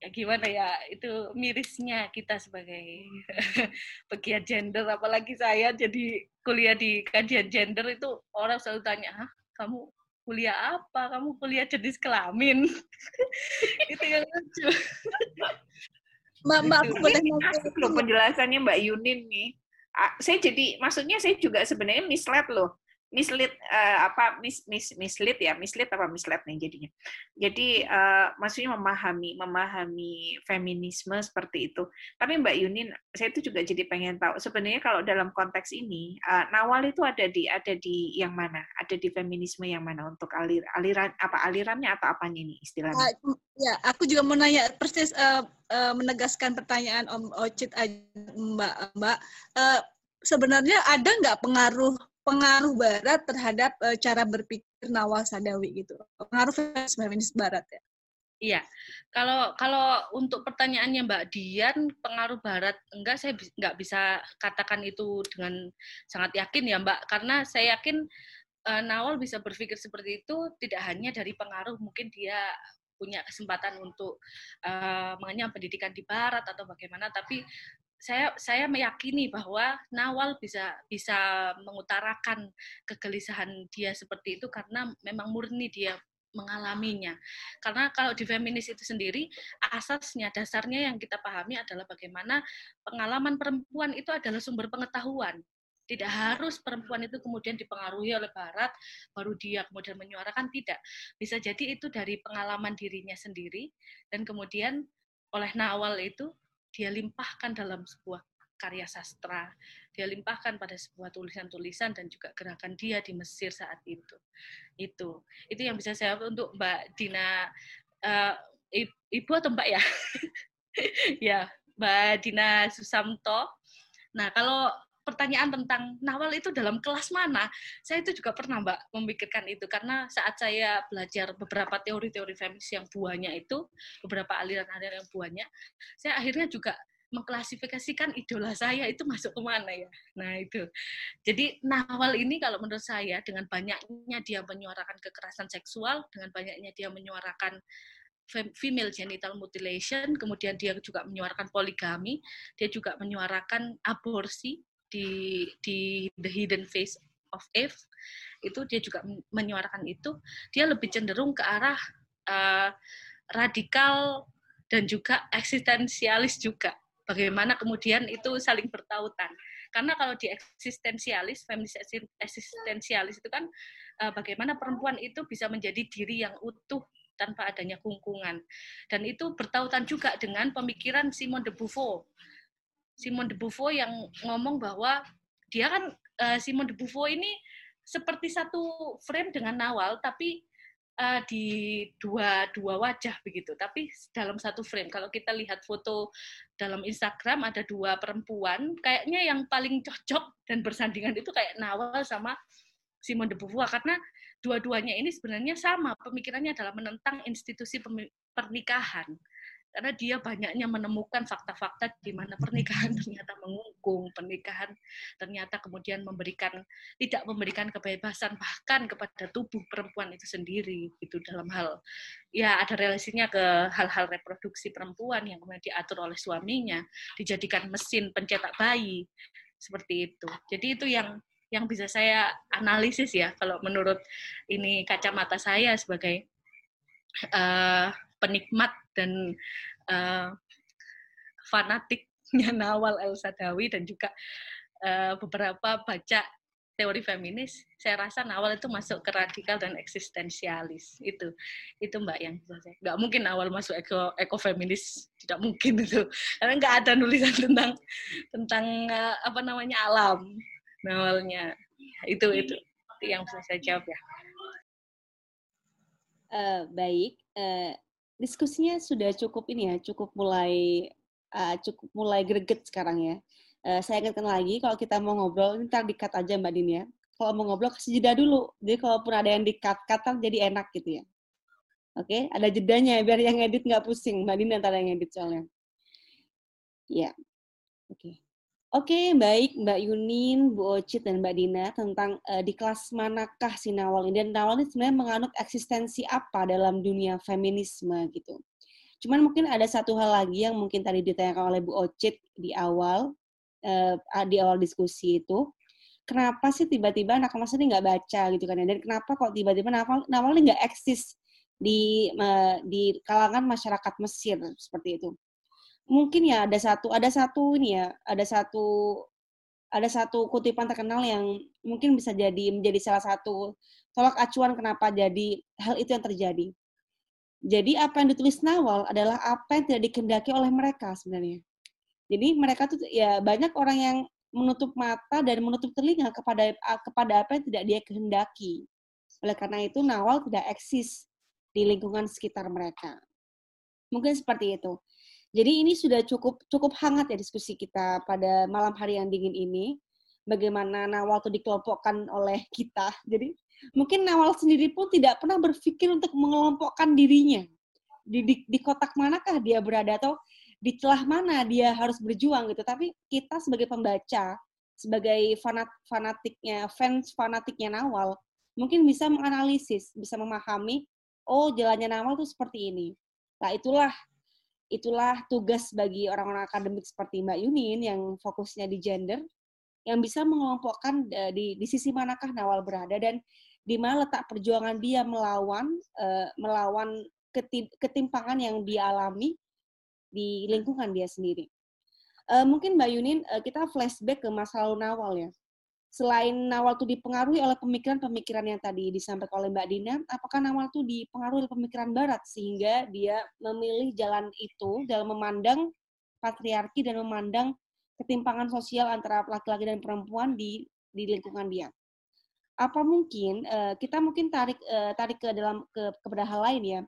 ya gimana ya itu mirisnya kita sebagai pegiat gender. Apalagi saya jadi kuliah di kajian gender itu orang selalu tanya Hah, kamu kuliah apa? Kamu kuliah jenis kelamin? Itu yang lucu. Mbak, Mbak, aku boleh loh penjelasannya Mbak Yunin nih. Saya jadi, maksudnya saya juga sebenarnya mislead loh mislead uh, apa mis, mis mislead ya mislead apa mislead nih jadinya. Jadi uh, maksudnya memahami memahami feminisme seperti itu. Tapi Mbak Yunin saya itu juga jadi pengen tahu sebenarnya kalau dalam konteks ini uh, Nawal itu ada di ada di yang mana? Ada di feminisme yang mana untuk alir aliran apa alirannya atau apanya ini istilahnya? Uh, ya aku juga mau nanya persis uh, uh, menegaskan pertanyaan Om Ocit Mbak Mbak. Uh, sebenarnya ada nggak pengaruh pengaruh Barat terhadap uh, cara berpikir Nawal Sadawi gitu. Pengaruh feminis Barat ya. Iya, kalau kalau untuk pertanyaannya Mbak Dian, pengaruh Barat enggak saya enggak bisa katakan itu dengan sangat yakin ya Mbak, karena saya yakin uh, Nawal bisa berpikir seperti itu tidak hanya dari pengaruh mungkin dia punya kesempatan untuk uh, mengenyam pendidikan di Barat atau bagaimana, tapi saya saya meyakini bahwa Nawal bisa bisa mengutarakan kegelisahan dia seperti itu karena memang murni dia mengalaminya. Karena kalau di feminis itu sendiri asasnya dasarnya yang kita pahami adalah bagaimana pengalaman perempuan itu adalah sumber pengetahuan. Tidak harus perempuan itu kemudian dipengaruhi oleh barat baru dia kemudian menyuarakan tidak. Bisa jadi itu dari pengalaman dirinya sendiri dan kemudian oleh Nawal itu dia limpahkan dalam sebuah karya sastra, dia limpahkan pada sebuah tulisan-tulisan dan juga gerakan dia di Mesir saat itu. Itu, itu yang bisa saya untuk Mbak Dina, uh, Ibu atau Mbak ya? ya, Mbak Dina Susamto. Nah, kalau pertanyaan tentang Nawal itu dalam kelas mana, saya itu juga pernah Mbak memikirkan itu karena saat saya belajar beberapa teori-teori feminis yang buahnya itu, beberapa aliran-aliran yang buahnya, saya akhirnya juga mengklasifikasikan idola saya itu masuk ke mana ya. Nah itu. Jadi Nawal ini kalau menurut saya dengan banyaknya dia menyuarakan kekerasan seksual, dengan banyaknya dia menyuarakan female genital mutilation, kemudian dia juga menyuarakan poligami, dia juga menyuarakan aborsi, di di The Hidden Face of Eve itu dia juga menyuarakan itu. Dia lebih cenderung ke arah uh, radikal dan juga eksistensialis juga. Bagaimana kemudian itu saling bertautan. Karena kalau di eksistensialis feminis eksistensialis itu kan uh, bagaimana perempuan itu bisa menjadi diri yang utuh tanpa adanya kungkungan. Dan itu bertautan juga dengan pemikiran Simone de Beauvoir Simon de Beauvoir yang ngomong bahwa dia kan uh, Simon de Beauvoir ini seperti satu frame dengan Nawal tapi uh, di dua dua wajah begitu. Tapi dalam satu frame. Kalau kita lihat foto dalam Instagram ada dua perempuan. Kayaknya yang paling cocok dan bersandingan itu kayak Nawal sama Simon de Beauvoir. Karena dua-duanya ini sebenarnya sama. Pemikirannya adalah menentang institusi pernikahan karena dia banyaknya menemukan fakta-fakta di mana pernikahan ternyata mengungkung, pernikahan ternyata kemudian memberikan tidak memberikan kebebasan bahkan kepada tubuh perempuan itu sendiri itu dalam hal ya ada relasinya ke hal-hal reproduksi perempuan yang kemudian diatur oleh suaminya, dijadikan mesin pencetak bayi seperti itu. Jadi itu yang yang bisa saya analisis ya kalau menurut ini kacamata saya sebagai uh, penikmat dan uh, fanatiknya Nawal El Sadawi dan juga uh, beberapa baca teori feminis, saya rasa Nawal itu masuk ke radikal dan eksistensialis. Itu itu Mbak yang saya. Nggak mungkin Nawal masuk eko ekofeminis, tidak mungkin itu. Karena nggak ada nulisan tentang tentang uh, apa namanya alam Nawalnya. Itu itu itu yang bisa saya jawab ya. Uh, baik, uh, diskusinya sudah cukup ini ya, cukup mulai uh, cukup mulai greget sekarang ya. Uh, saya ingatkan lagi kalau kita mau ngobrol, ntar dikat aja Mbak Din ya. Kalau mau ngobrol kasih jeda dulu. Jadi kalaupun ada yang dikat, kata jadi enak gitu ya. Oke, okay? ada jedanya biar yang edit nggak pusing. Mbak Din antara yang edit soalnya. Ya, oke. Oke, baik Mbak Yunin, Bu Ocit, dan Mbak Dina tentang uh, di kelas manakah si Nawal ini. Dan Nawal ini sebenarnya menganut eksistensi apa dalam dunia feminisme gitu. Cuman mungkin ada satu hal lagi yang mungkin tadi ditanyakan oleh Bu Ocit di awal, uh, di awal diskusi itu. Kenapa sih tiba-tiba anak emas ini nggak baca gitu kan ya? Dan kenapa kok tiba-tiba Nawal, Nawal ini nggak eksis di uh, di kalangan masyarakat Mesir seperti itu? Mungkin ya ada satu ada satu ini ya ada satu ada satu kutipan terkenal yang mungkin bisa jadi menjadi salah satu tolak acuan kenapa jadi hal itu yang terjadi. Jadi apa yang ditulis Nawal adalah apa yang tidak dikendaki oleh mereka sebenarnya. Jadi mereka tuh ya banyak orang yang menutup mata dan menutup telinga kepada kepada apa yang tidak dia kehendaki. Oleh karena itu Nawal tidak eksis di lingkungan sekitar mereka. Mungkin seperti itu. Jadi ini sudah cukup cukup hangat ya diskusi kita pada malam hari yang dingin ini. Bagaimana Nawal itu dikelompokkan oleh kita. Jadi mungkin Nawal sendiri pun tidak pernah berpikir untuk mengelompokkan dirinya. Di, di, di kotak manakah dia berada atau di celah mana dia harus berjuang gitu. Tapi kita sebagai pembaca, sebagai fanat, fanatiknya, fans fanatiknya Nawal, mungkin bisa menganalisis, bisa memahami, oh jalannya Nawal itu seperti ini. Nah itulah itulah tugas bagi orang-orang akademik seperti Mbak Yunin yang fokusnya di gender, yang bisa mengelompokkan uh, di, di sisi manakah Nawal berada dan di mana letak perjuangan dia melawan uh, melawan ketim, ketimpangan yang dia alami di lingkungan dia sendiri. Uh, mungkin Mbak Yunin uh, kita flashback ke masa lalu Nawal ya selain Nawal itu dipengaruhi oleh pemikiran-pemikiran yang tadi disampaikan oleh Mbak Dina, apakah Nawal itu dipengaruhi oleh pemikiran Barat sehingga dia memilih jalan itu dalam memandang patriarki dan memandang ketimpangan sosial antara laki-laki dan perempuan di di lingkungan dia. Apa mungkin uh, kita mungkin tarik uh, tarik ke dalam ke kepada hal lain ya?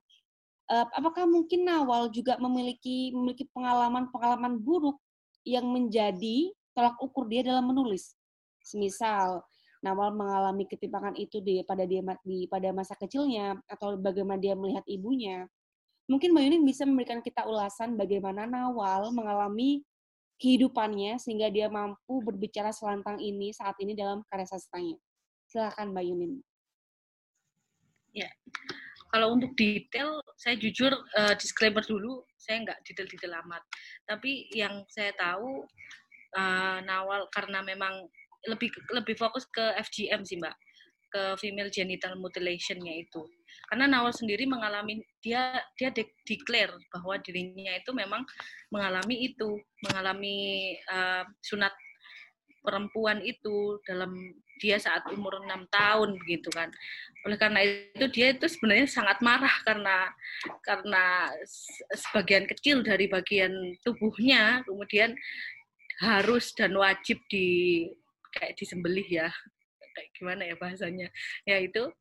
Uh, apakah mungkin Nawal juga memiliki memiliki pengalaman-pengalaman buruk yang menjadi tolak ukur dia dalam menulis? Semisal Nawal mengalami ketimpangan itu di pada dia di pada masa kecilnya atau bagaimana dia melihat ibunya. Mungkin Mbak Yunin bisa memberikan kita ulasan bagaimana Nawal mengalami kehidupannya sehingga dia mampu berbicara selantang ini saat ini dalam karya sastranya. Silakan Mbak Yunin. Ya, kalau untuk detail, saya jujur uh, disclaimer dulu, saya nggak detail-detail amat. Tapi yang saya tahu uh, Nawal karena memang lebih lebih fokus ke FGM sih mbak. Ke female genital mutilationnya itu. Karena Nawal sendiri mengalami dia dia de declare bahwa dirinya itu memang mengalami itu mengalami uh, sunat perempuan itu dalam dia saat umur enam tahun begitu kan. Oleh karena itu dia itu sebenarnya sangat marah karena karena sebagian kecil dari bagian tubuhnya kemudian harus dan wajib di kayak disembelih ya. Kayak gimana ya bahasanya? Ya itu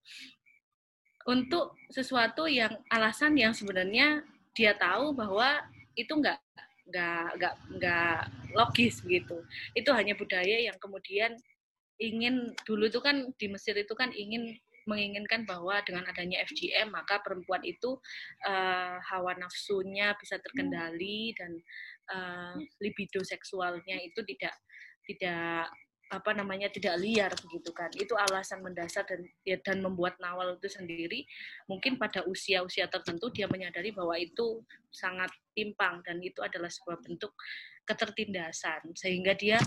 untuk sesuatu yang alasan yang sebenarnya dia tahu bahwa itu nggak nggak nggak nggak logis gitu. Itu hanya budaya yang kemudian ingin dulu itu kan di Mesir itu kan ingin menginginkan bahwa dengan adanya FGM maka perempuan itu uh, hawa nafsunya bisa terkendali dan uh, libido seksualnya itu tidak tidak apa namanya tidak liar begitu kan. Itu alasan mendasar dan ya, dan membuat Nawal itu sendiri. Mungkin pada usia-usia tertentu dia menyadari bahwa itu sangat timpang dan itu adalah sebuah bentuk ketertindasan. Sehingga dia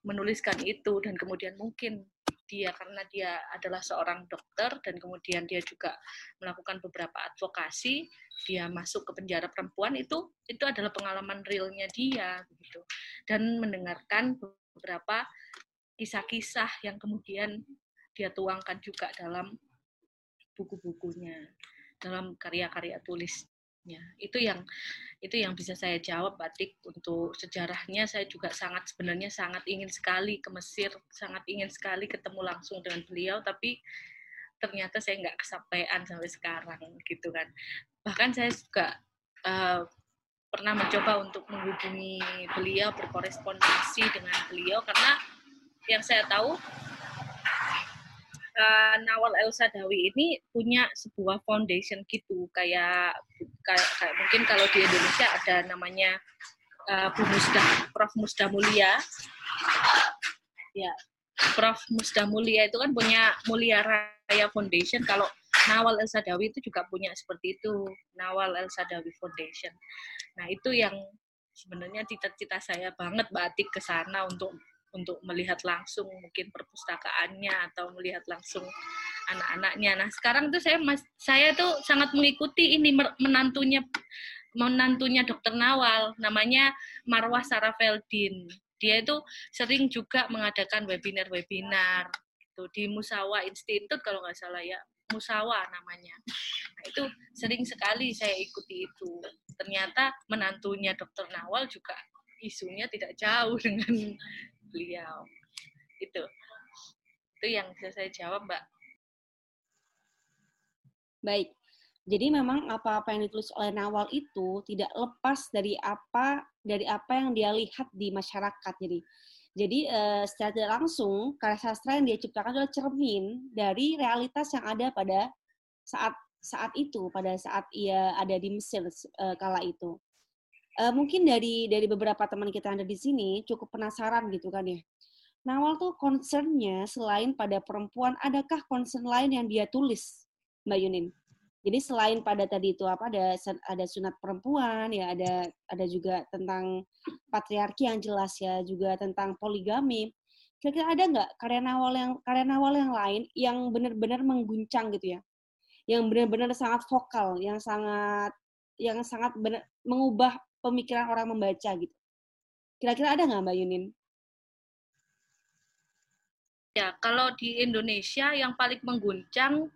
menuliskan itu dan kemudian mungkin dia karena dia adalah seorang dokter dan kemudian dia juga melakukan beberapa advokasi dia masuk ke penjara perempuan itu itu adalah pengalaman realnya dia gitu dan mendengarkan beberapa kisah-kisah yang kemudian dia tuangkan juga dalam buku-bukunya, dalam karya-karya tulisnya. Itu yang itu yang bisa saya jawab Batik untuk sejarahnya saya juga sangat sebenarnya sangat ingin sekali ke Mesir, sangat ingin sekali ketemu langsung dengan beliau tapi ternyata saya nggak kesampaian sampai sekarang gitu kan. Bahkan saya juga uh, pernah mencoba untuk menghubungi beliau berkorespondensi dengan beliau karena yang saya tahu uh, Nawal El Sadawi ini punya sebuah foundation gitu kayak kayak, kayak mungkin kalau di Indonesia ada namanya uh, Bu Musda, Prof Musda Mulia. Ya, Prof Musda Mulia itu kan punya Mulia Raya Foundation. Kalau Nawal El Sadawi itu juga punya seperti itu, Nawal El Sadawi Foundation. Nah, itu yang sebenarnya cita-cita saya banget batik ke sana untuk untuk melihat langsung mungkin perpustakaannya atau melihat langsung anak-anaknya. Nah, sekarang tuh saya mas saya tuh sangat mengikuti ini menantunya menantunya dokter Nawal namanya Marwah Sarafeldin. Dia itu sering juga mengadakan webinar-webinar itu di Musawa Institute kalau nggak salah ya. Musawa namanya. Nah, itu sering sekali saya ikuti itu. Ternyata menantunya dokter Nawal juga isunya tidak jauh dengan beliau. Itu. Itu yang bisa saya jawab, Mbak. Baik. Jadi memang apa-apa yang ditulis oleh Nawal itu tidak lepas dari apa dari apa yang dia lihat di masyarakat. Jadi jadi uh, secara tidak langsung karya sastra yang dia ciptakan adalah cermin dari realitas yang ada pada saat saat itu, pada saat ia ada di Mesir uh, kala itu. Uh, mungkin dari dari beberapa teman kita yang ada di sini cukup penasaran gitu kan ya. Nawal tuh concernnya selain pada perempuan, adakah concern lain yang dia tulis, Mbak Yunin? Jadi selain pada tadi itu apa ada ada sunat perempuan ya ada ada juga tentang patriarki yang jelas ya juga tentang poligami. Kira-kira ada nggak karya nawal yang karya nawal yang lain yang benar-benar mengguncang gitu ya? Yang benar-benar sangat vokal, yang sangat yang sangat benar, mengubah pemikiran orang membaca gitu. Kira-kira ada nggak Mbak Yunin? Ya, kalau di Indonesia yang paling mengguncang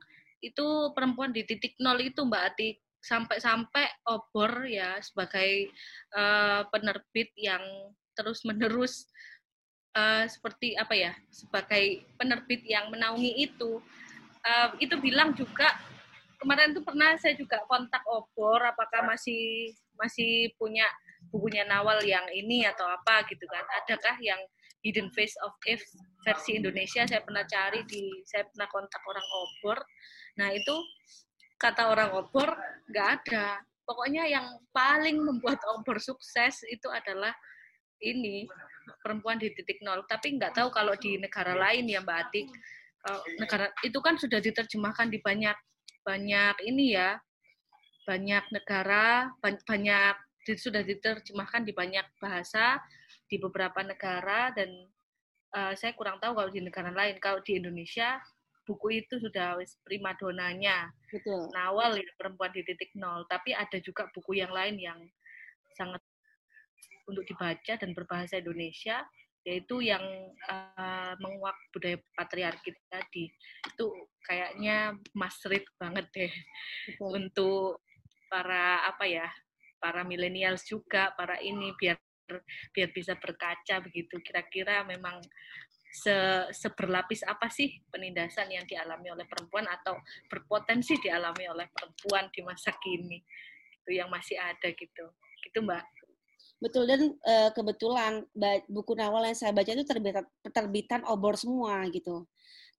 itu perempuan di titik nol itu Mbak Ati. Sampai-sampai obor ya sebagai uh, penerbit yang terus menerus uh, seperti apa ya sebagai penerbit yang menaungi itu. Uh, itu bilang juga kemarin itu pernah saya juga kontak obor apakah masih masih punya bukunya Nawal yang ini atau apa gitu kan. Adakah yang Hidden Face of Eve versi Indonesia? Saya pernah cari di saya pernah kontak orang obor Nah itu kata orang obor nggak ada. Pokoknya yang paling membuat obor sukses itu adalah ini perempuan di titik nol. Tapi nggak tahu kalau di negara lain ya Mbak Atik. negara itu kan sudah diterjemahkan di banyak banyak ini ya banyak negara banyak sudah diterjemahkan di banyak bahasa di beberapa negara dan uh, saya kurang tahu kalau di negara lain kalau di Indonesia buku itu sudah prima donanya. Betul. Nawal ya perempuan di titik nol. Tapi ada juga buku yang lain yang sangat untuk dibaca dan berbahasa Indonesia yaitu yang uh, menguak budaya patriarki tadi itu kayaknya masrit banget deh Betul. untuk para apa ya para milenials juga para ini biar biar bisa berkaca begitu kira-kira memang se seberlapis apa sih penindasan yang dialami oleh perempuan atau berpotensi dialami oleh perempuan di masa kini? Itu yang masih ada gitu. Gitu mbak. Betul dan uh, kebetulan buku Nawal yang saya baca itu terbitan terbitan obor semua gitu.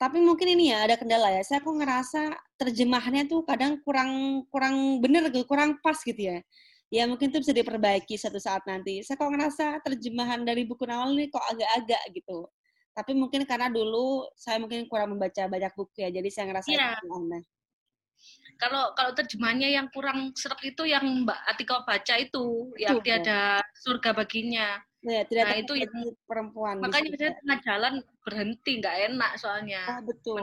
Tapi mungkin ini ya ada kendala ya. Saya kok ngerasa terjemahannya tuh kadang kurang kurang bener gitu kurang pas gitu ya. Ya mungkin itu bisa diperbaiki satu saat nanti. Saya kok ngerasa terjemahan dari buku Nawal ini kok agak-agak gitu tapi mungkin karena dulu saya mungkin kurang membaca banyak buku ya, jadi saya ngerasa ya. aneh. Kalau kalau terjemahannya yang kurang serak itu yang Mbak Atika baca itu, yang dia ada surga baginya. Ya, tidak nah, itu yang perempuan. Makanya saya tengah jalan berhenti, nggak enak soalnya. Ah, betul.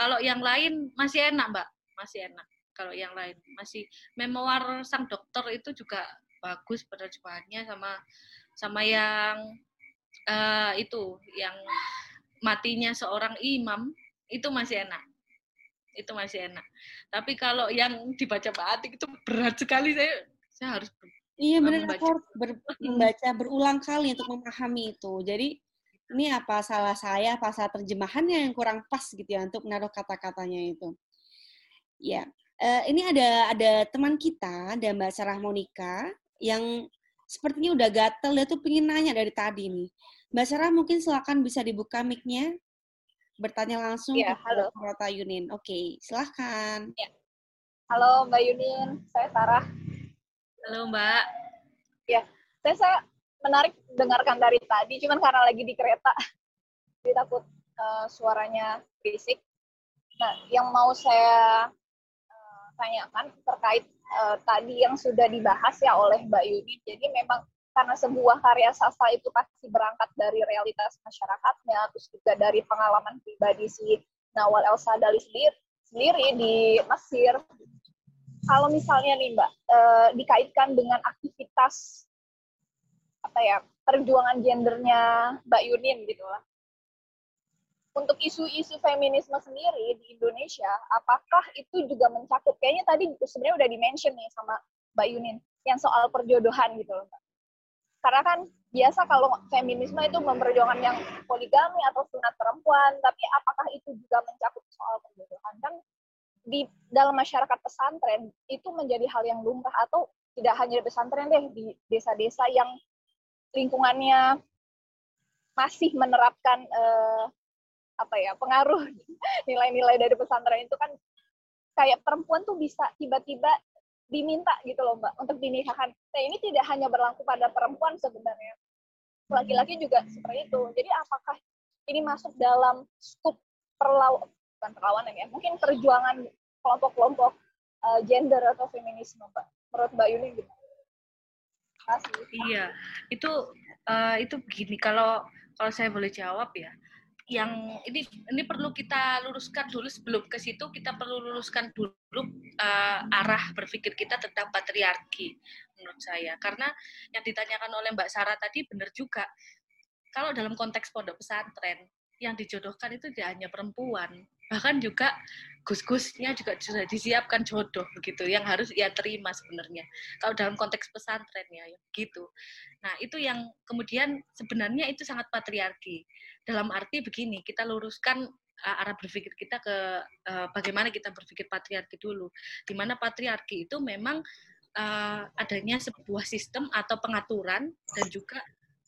Kalau yang lain masih enak, Mbak. Masih enak. Kalau yang lain masih memoir sang dokter itu juga bagus penerjemahannya sama sama yang uh, itu yang matinya seorang imam itu masih enak. Itu masih enak. Tapi kalau yang dibaca Pak Atik itu berat sekali saya saya harus iya benar aku harus ber, membaca berulang kali untuk memahami itu. Jadi ini apa salah saya apa salah terjemahannya yang kurang pas gitu ya untuk menaruh kata-katanya itu. Ya uh, ini ada ada teman kita ada Mbak Sarah Monica yang sepertinya udah gatel dia tuh pengen nanya dari tadi nih. Mbak Sarah mungkin silakan bisa dibuka mic-nya bertanya langsung ya, ke halo. Rota Yunin. Oke, okay, silahkan. Ya. Halo Mbak Yunin, saya Sarah. Halo Mbak. Ya, saya saya menarik dengarkan dari tadi, cuman karena lagi di kereta, jadi takut uh, suaranya berisik. Nah, yang mau saya tanyakan terkait uh, tadi yang sudah dibahas ya oleh Mbak Yudi, jadi memang karena sebuah karya sastra itu pasti berangkat dari realitas masyarakatnya, terus juga dari pengalaman pribadi si Nawal El Sadali sendiri, sendiri di Mesir. Kalau misalnya nih Mbak, eh, dikaitkan dengan aktivitas apa ya perjuangan gendernya Mbak Yunin gitu lah. Untuk isu-isu feminisme sendiri di Indonesia, apakah itu juga mencakup? Kayaknya tadi sebenarnya udah dimention nih sama Mbak Yunin yang soal perjodohan gitu loh Mbak karena kan biasa kalau feminisme itu memperjuangkan yang poligami atau sunat perempuan, tapi apakah itu juga mencakup soal perjodohan? Kan di dalam masyarakat pesantren itu menjadi hal yang lumrah atau tidak hanya di pesantren deh di desa-desa yang lingkungannya masih menerapkan eh, apa ya pengaruh nilai-nilai dari pesantren itu kan kayak perempuan tuh bisa tiba-tiba diminta gitu loh mbak untuk dinikahkan. Nah ini tidak hanya berlaku pada perempuan sebenarnya, laki-laki juga seperti itu. Jadi apakah ini masuk dalam skup perlaw bukan perlawanan ya, mungkin perjuangan kelompok-kelompok uh, gender atau feminisme mbak? Menurut mbak Yuni gitu? Iya, itu uh, itu begini kalau kalau saya boleh jawab ya yang ini ini perlu kita luruskan dulu sebelum ke situ kita perlu luruskan dulu uh, arah berpikir kita tentang patriarki menurut saya. Karena yang ditanyakan oleh Mbak Sarah tadi benar juga. Kalau dalam konteks pondok pesantren yang dijodohkan itu tidak hanya perempuan bahkan juga gus-gusnya juga sudah disiapkan jodoh begitu yang harus ia terima sebenarnya. Kalau dalam konteks pesantren ya gitu. Nah itu yang kemudian sebenarnya itu sangat patriarki dalam arti begini kita luruskan uh, arah berpikir kita ke uh, bagaimana kita berpikir patriarki dulu. Di mana patriarki itu memang uh, adanya sebuah sistem atau pengaturan dan juga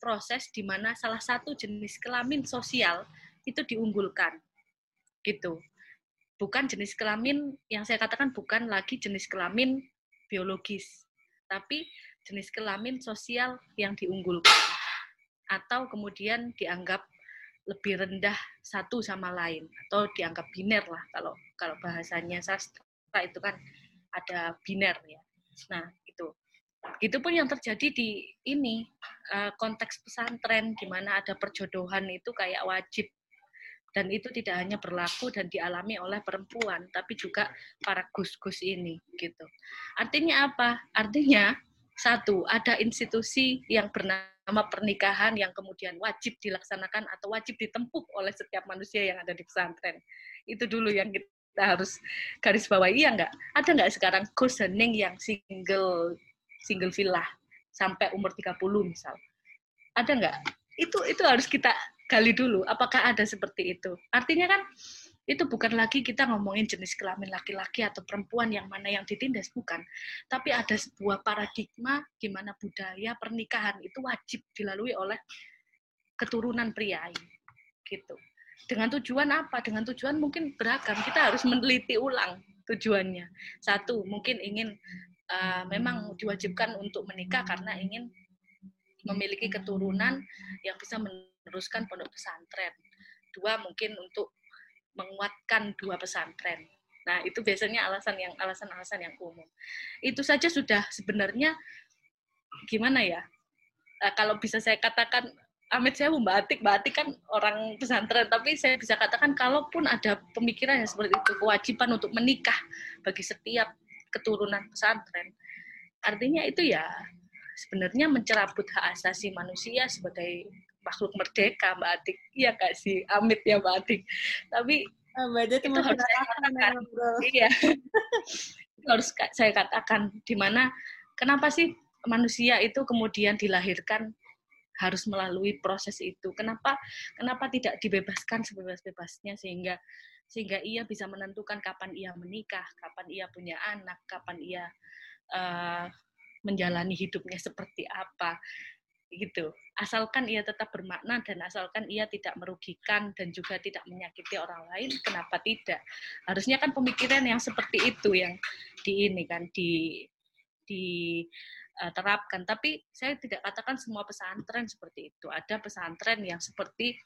proses di mana salah satu jenis kelamin sosial itu diunggulkan. Gitu. Bukan jenis kelamin yang saya katakan bukan lagi jenis kelamin biologis tapi jenis kelamin sosial yang diunggulkan atau kemudian dianggap lebih rendah satu sama lain atau dianggap biner lah kalau kalau bahasanya sastra itu kan ada biner ya. Nah itu itu pun yang terjadi di ini eh, konteks pesantren di mana ada perjodohan itu kayak wajib dan itu tidak hanya berlaku dan dialami oleh perempuan tapi juga para gus-gus ini gitu. Artinya apa? Artinya satu ada institusi yang bernama nama pernikahan yang kemudian wajib dilaksanakan atau wajib ditempuh oleh setiap manusia yang ada di pesantren. Itu dulu yang kita harus garis bawahi ya enggak? Ada enggak sekarang kusening yang single single villa sampai umur 30 misal? Ada enggak? Itu itu harus kita gali dulu apakah ada seperti itu. Artinya kan itu bukan lagi kita ngomongin jenis kelamin laki-laki atau perempuan yang mana yang ditindas bukan. Tapi ada sebuah paradigma di mana budaya pernikahan itu wajib dilalui oleh keturunan pria gitu. Dengan tujuan apa? Dengan tujuan mungkin beragam. Kita harus meneliti ulang tujuannya. Satu mungkin ingin uh, memang diwajibkan untuk menikah karena ingin memiliki keturunan yang bisa meneruskan pondok pesantren. Dua mungkin untuk menguatkan dua pesantren. Nah, itu biasanya alasan yang alasan-alasan yang umum. Itu saja sudah sebenarnya gimana ya? Nah, kalau bisa saya katakan Amit saya Mbak Atik, Mbak Atik kan orang pesantren, tapi saya bisa katakan kalaupun ada pemikiran yang seperti itu, kewajiban untuk menikah bagi setiap keturunan pesantren, artinya itu ya sebenarnya mencerabut hak asasi manusia sebagai makhluk merdeka Mbak Atik. Iya kak sih? Amit ya Mbak Atik. Tapi ah, Mbak Atik itu harus saya katakan. Iya. itu harus saya katakan di mana kenapa sih manusia itu kemudian dilahirkan harus melalui proses itu. Kenapa kenapa tidak dibebaskan sebebas-bebasnya sehingga sehingga ia bisa menentukan kapan ia menikah, kapan ia punya anak, kapan ia uh, menjalani hidupnya seperti apa gitu. Asalkan ia tetap bermakna dan asalkan ia tidak merugikan dan juga tidak menyakiti orang lain, kenapa tidak? Harusnya kan pemikiran yang seperti itu yang di ini kan di uh, terapkan. Tapi saya tidak katakan semua pesantren seperti itu. Ada pesantren yang seperti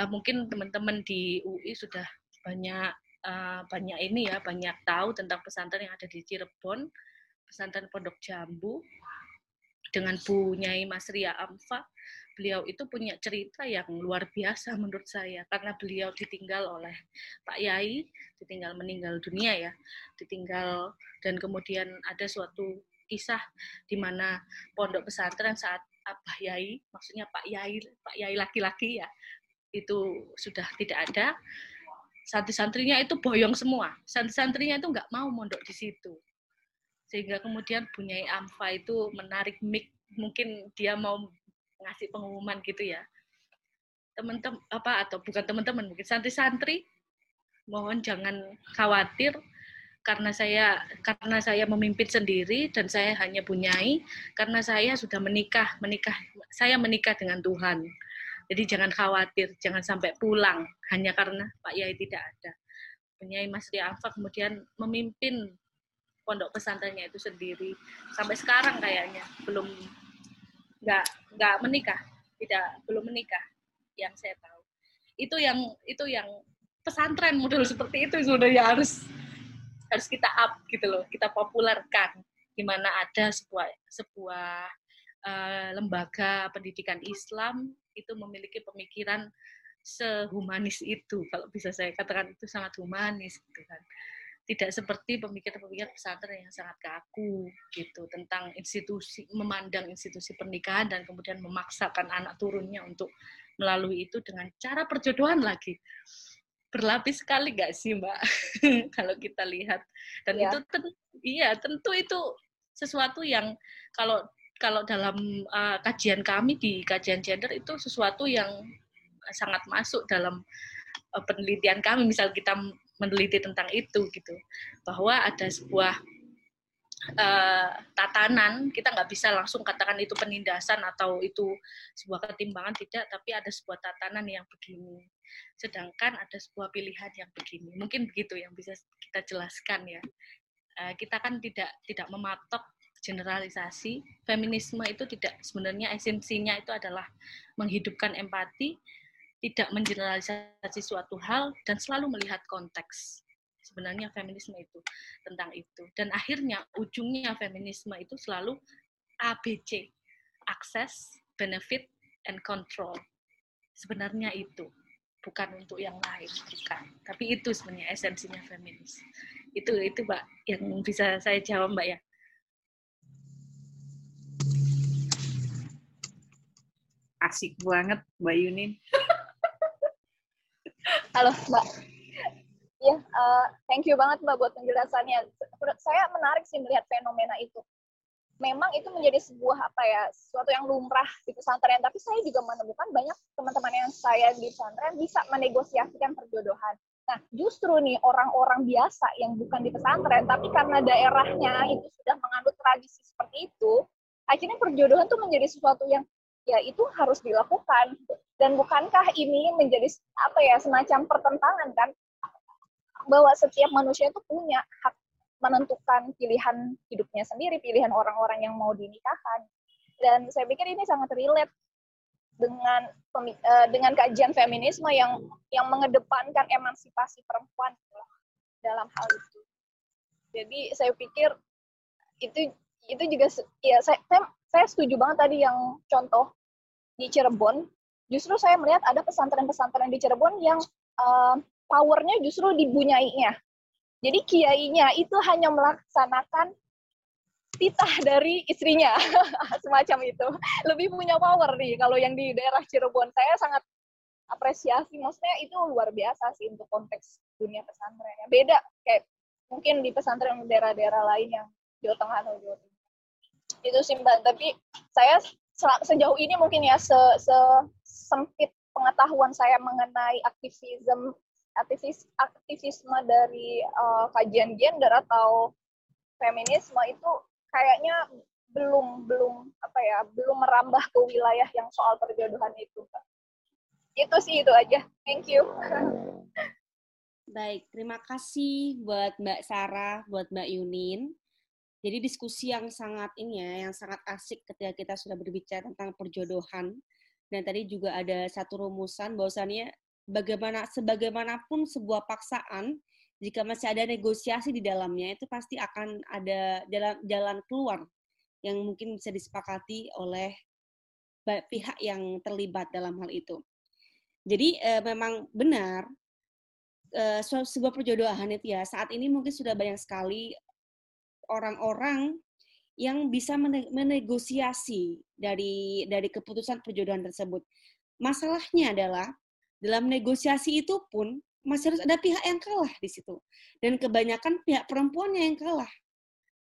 uh, mungkin teman-teman di UI sudah banyak uh, banyak ini ya, banyak tahu tentang pesantren yang ada di Cirebon, pesantren Pondok Jambu dengan Bu Nyai Mas Ria Amfa beliau itu punya cerita yang luar biasa menurut saya karena beliau ditinggal oleh Pak Yai, ditinggal meninggal dunia ya, ditinggal dan kemudian ada suatu kisah di mana pondok pesantren saat Abah Yai, maksudnya Pak Yai, Pak Yai laki-laki ya, itu sudah tidak ada. Santri-santrinya itu boyong semua. Santri-santrinya itu nggak mau mondok di situ. Sehingga kemudian Bunyai Amfa itu menarik mic, mungkin dia mau ngasih pengumuman gitu ya. Teman-teman apa atau bukan teman-teman mungkin santri-santri. Mohon jangan khawatir karena saya karena saya memimpin sendiri dan saya hanya punyai karena saya sudah menikah menikah saya menikah dengan Tuhan. Jadi jangan khawatir jangan sampai pulang. Hanya karena Pak Yai tidak ada. Punyai Mas Ria Alfa kemudian memimpin pondok pesantrennya itu sendiri. Sampai sekarang kayaknya belum nggak nggak menikah. Tidak belum menikah yang saya tahu. Itu yang itu yang pesantren model seperti itu sebenarnya harus harus kita up gitu loh kita populerkan. Gimana ada sebuah sebuah uh, lembaga pendidikan Islam itu memiliki pemikiran sehumanis itu kalau bisa saya katakan itu sangat humanis gitu kan tidak seperti pemikiran-pemikiran pesantren yang sangat kaku gitu tentang institusi memandang institusi pernikahan dan kemudian memaksakan anak turunnya untuk melalui itu dengan cara perjodohan lagi. Berlapis sekali gak sih mbak? Kalau kita lihat. Dan ya. itu ten, iya tentu itu sesuatu yang kalau kalau dalam uh, kajian kami di kajian gender itu sesuatu yang sangat masuk dalam uh, penelitian kami. Misal kita meneliti tentang itu gitu. Bahwa ada sebuah uh, tatanan kita nggak bisa langsung katakan itu penindasan atau itu sebuah ketimbangan tidak tapi ada sebuah tatanan yang begini. Sedangkan ada sebuah pilihan yang begini. Mungkin begitu yang bisa kita jelaskan ya. Uh, kita kan tidak tidak mematok generalisasi. Feminisme itu tidak sebenarnya esensinya itu adalah menghidupkan empati tidak mengeneralisasi suatu hal dan selalu melihat konteks. Sebenarnya feminisme itu tentang itu. Dan akhirnya ujungnya feminisme itu selalu ABC, access, benefit, and control. Sebenarnya itu bukan untuk yang lain, bukan. Tapi itu sebenarnya esensinya feminis. Itu itu Mbak yang bisa saya jawab Mbak ya. Asik banget Mbak Yunin. Halo Mbak. Ya, uh, thank you banget Mbak buat penjelasannya. Saya menarik sih melihat fenomena itu. Memang itu menjadi sebuah apa ya, sesuatu yang lumrah di pesantren. Tapi saya juga menemukan banyak teman-teman yang saya di pesantren bisa menegosiasikan perjodohan. Nah, justru nih orang-orang biasa yang bukan di pesantren, tapi karena daerahnya itu sudah menganut tradisi seperti itu, akhirnya perjodohan tuh menjadi sesuatu yang ya itu harus dilakukan. Dan bukankah ini menjadi apa ya semacam pertentangan kan? Bahwa setiap manusia itu punya hak menentukan pilihan hidupnya sendiri pilihan orang-orang yang mau dinikahkan dan saya pikir ini sangat relate dengan uh, dengan kajian feminisme yang yang mengedepankan emansipasi perempuan dalam hal itu. Jadi saya pikir itu itu juga ya saya, saya saya setuju banget tadi yang contoh di Cirebon, justru saya melihat ada pesantren-pesantren di Cirebon yang uh, powernya justru di bunyainya. Jadi kiainya itu hanya melaksanakan titah dari istrinya, semacam itu. Lebih punya power nih kalau yang di daerah Cirebon. Saya sangat apresiasi, maksudnya itu luar biasa sih untuk konteks dunia pesantrennya. Beda kayak mungkin di pesantren daerah-daerah lain yang Jawa Tengah atau Jawa Timur. Itu sih Mbak, tapi saya sejauh ini mungkin ya se, se sempit pengetahuan saya mengenai aktivisme aktivis aktivisme dari uh, kajian gender atau feminisme itu kayaknya belum belum apa ya belum merambah ke wilayah yang soal perjodohan itu itu sih itu aja. Thank you. Baik terima kasih buat Mbak Sarah buat Mbak Yunin Jadi diskusi yang sangat ini ya, yang sangat asik ketika kita sudah berbicara tentang perjodohan. Dan tadi juga ada satu rumusan bahwasannya bagaimana sebagaimanapun sebuah paksaan jika masih ada negosiasi di dalamnya itu pasti akan ada jalan jalan keluar yang mungkin bisa disepakati oleh pihak yang terlibat dalam hal itu. Jadi eh, memang benar eh, sebuah perjodohan itu ya saat ini mungkin sudah banyak sekali orang-orang yang bisa menegosiasi dari dari keputusan perjodohan tersebut. Masalahnya adalah dalam negosiasi itu pun masih harus ada pihak yang kalah di situ. Dan kebanyakan pihak perempuannya yang kalah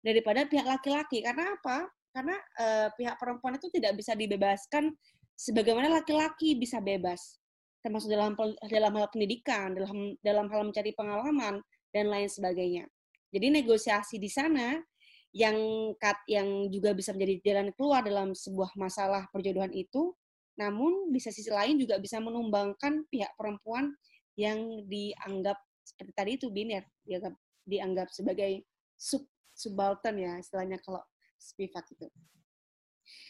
daripada pihak laki-laki. Karena apa? Karena uh, pihak perempuan itu tidak bisa dibebaskan sebagaimana laki-laki bisa bebas. Termasuk dalam dalam hal pendidikan, dalam dalam hal mencari pengalaman dan lain sebagainya. Jadi negosiasi di sana yang kat yang juga bisa menjadi jalan keluar dalam sebuah masalah perjodohan itu, namun di sisi lain juga bisa menumbangkan pihak perempuan yang dianggap seperti tadi itu biner, dianggap dianggap sebagai sub subaltern ya istilahnya kalau Spivak itu.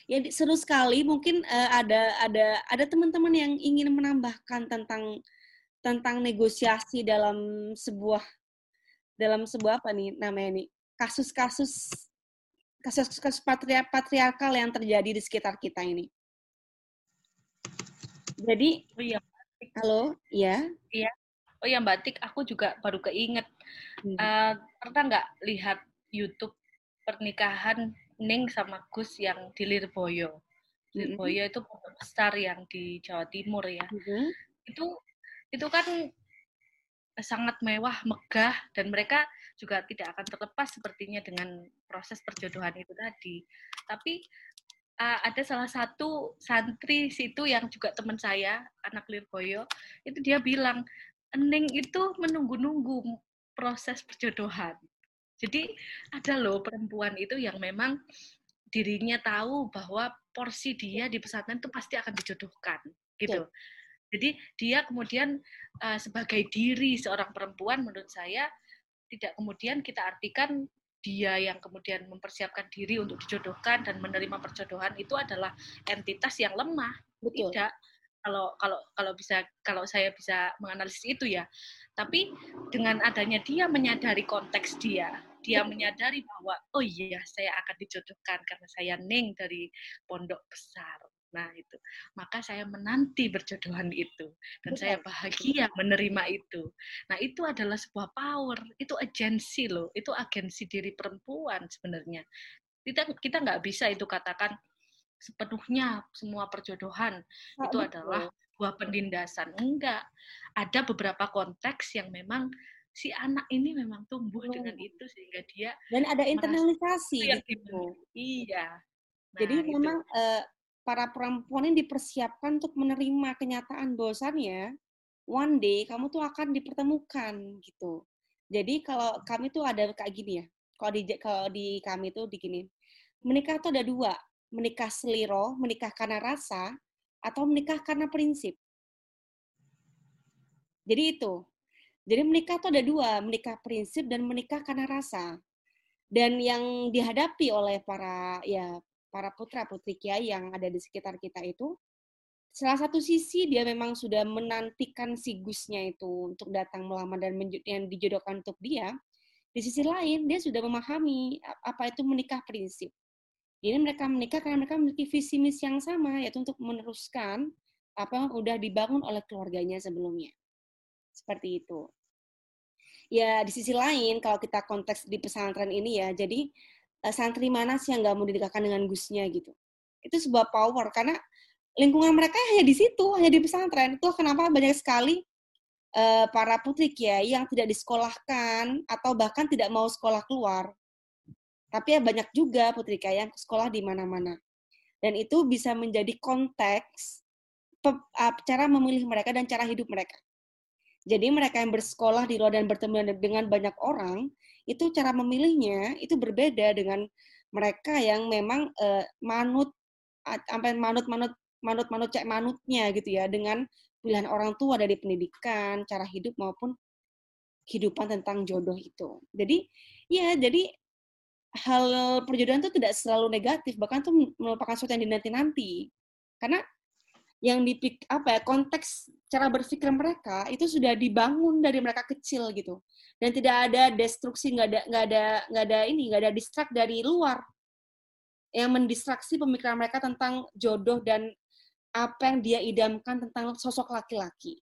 Ya seru sekali mungkin uh, ada ada ada teman-teman yang ingin menambahkan tentang tentang negosiasi dalam sebuah dalam sebuah apa nih namanya nih kasus-kasus kasus-kasus patriar patriarkal yang terjadi di sekitar kita ini. Jadi, oh iya, halo, ya? Iya. Oh ya Mbak Tik, aku juga baru keinget. Hmm. Uh, pernah nggak lihat YouTube pernikahan Ning sama Gus yang di Lirboyo. Lirboyo itu besar yang di Jawa Timur ya. Mm-hmm. Itu itu kan sangat mewah, megah dan mereka juga tidak akan terlepas sepertinya dengan proses perjodohan itu tadi. Tapi uh, ada salah satu santri situ yang juga teman saya, anak Lirboyo, itu dia bilang, Ening itu menunggu-nunggu proses perjodohan. Jadi ada loh perempuan itu yang memang dirinya tahu bahwa porsi dia di pesantren itu pasti akan dijodohkan gitu. Jadi dia kemudian uh, sebagai diri seorang perempuan menurut saya tidak kemudian kita artikan dia yang kemudian mempersiapkan diri untuk dijodohkan dan menerima perjodohan itu adalah entitas yang lemah. Betul. Tidak kalau kalau kalau bisa kalau saya bisa menganalisis itu ya. Tapi dengan adanya dia menyadari konteks dia, dia menyadari bahwa oh iya saya akan dijodohkan karena saya neng dari pondok besar. Nah, itu. Maka saya menanti berjodohan itu dan saya bahagia menerima itu. Nah, itu adalah sebuah power, itu agensi loh, itu agensi diri perempuan sebenarnya. Kita kita nggak bisa itu katakan sepenuhnya semua perjodohan nah, itu betul. adalah buah penindasan. Enggak. Ada beberapa konteks yang memang si anak ini memang tumbuh hmm. dengan itu sehingga dia dan ada internalisasi gitu. Iya. Nah, Jadi itu. memang uh, para perempuan ini dipersiapkan untuk menerima kenyataan bahwasannya one day kamu tuh akan dipertemukan gitu. Jadi kalau kami tuh ada kayak gini ya. Kalau di kalau di kami tuh di gini. Menikah tuh ada dua, menikah seliro, menikah karena rasa atau menikah karena prinsip. Jadi itu, jadi menikah itu ada dua, menikah prinsip dan menikah karena rasa. Dan yang dihadapi oleh para ya para putra putri kiai yang ada di sekitar kita itu, salah satu sisi dia memang sudah menantikan si Gusnya itu untuk datang melamar dan yang dijodohkan untuk dia. Di sisi lain dia sudah memahami apa itu menikah prinsip. Jadi mereka menikah karena mereka memiliki visi misi yang sama, yaitu untuk meneruskan apa yang sudah dibangun oleh keluarganya sebelumnya. Seperti itu. Ya, di sisi lain, kalau kita konteks di pesantren ini ya, jadi santri mana sih yang nggak mau didekatkan dengan gusnya gitu. Itu sebuah power, karena lingkungan mereka hanya di situ, hanya di pesantren. Itu kenapa banyak sekali uh, para putri kiai yang tidak disekolahkan atau bahkan tidak mau sekolah keluar. Tapi ya banyak juga putri kiai yang sekolah di mana-mana. Dan itu bisa menjadi konteks cara memilih mereka dan cara hidup mereka. Jadi mereka yang bersekolah di luar dan bertemu dengan banyak orang, itu cara memilihnya itu berbeda dengan mereka yang memang uh, manut sampai manut-manut manut-manut cek manutnya gitu ya dengan pilihan orang tua dari pendidikan, cara hidup maupun kehidupan tentang jodoh itu. Jadi ya jadi hal perjodohan itu tidak selalu negatif, bahkan itu merupakan sesuatu yang dinanti-nanti. Karena yang dipik apa ya konteks cara berpikir mereka itu sudah dibangun dari mereka kecil gitu. Dan tidak ada destruksi nggak ada nggak ada nggak ada ini nggak ada distrak dari luar. Yang mendistraksi pemikiran mereka tentang jodoh dan apa yang dia idamkan tentang sosok laki-laki.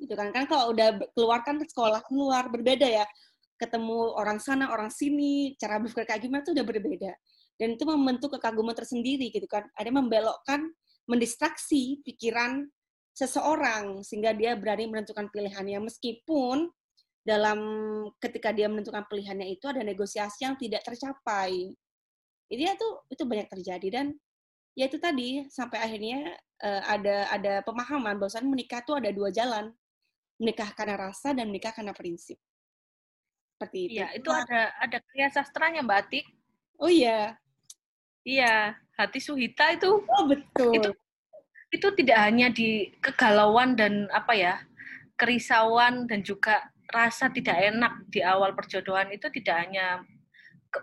Gitu kan? Kan kalau udah keluarkan ke sekolah keluar berbeda ya. Ketemu orang sana orang sini cara berpikir kayak gimana itu udah berbeda. Dan itu membentuk kekaguman tersendiri gitu kan. Ada membelokkan mendistraksi pikiran seseorang sehingga dia berani menentukan pilihannya meskipun dalam ketika dia menentukan pilihannya itu ada negosiasi yang tidak tercapai. Ini itu itu banyak terjadi dan ya itu tadi sampai akhirnya uh, ada ada pemahaman bahwa menikah itu ada dua jalan. Menikah karena rasa dan menikah karena prinsip. Seperti itu. Iya, itu ada ada kriya sastranya Mbak Atik. Oh iya. Iya, hati Suhita itu. Oh betul. Itu itu tidak hanya di kegalauan dan apa ya kerisauan dan juga rasa tidak enak di awal perjodohan itu tidak hanya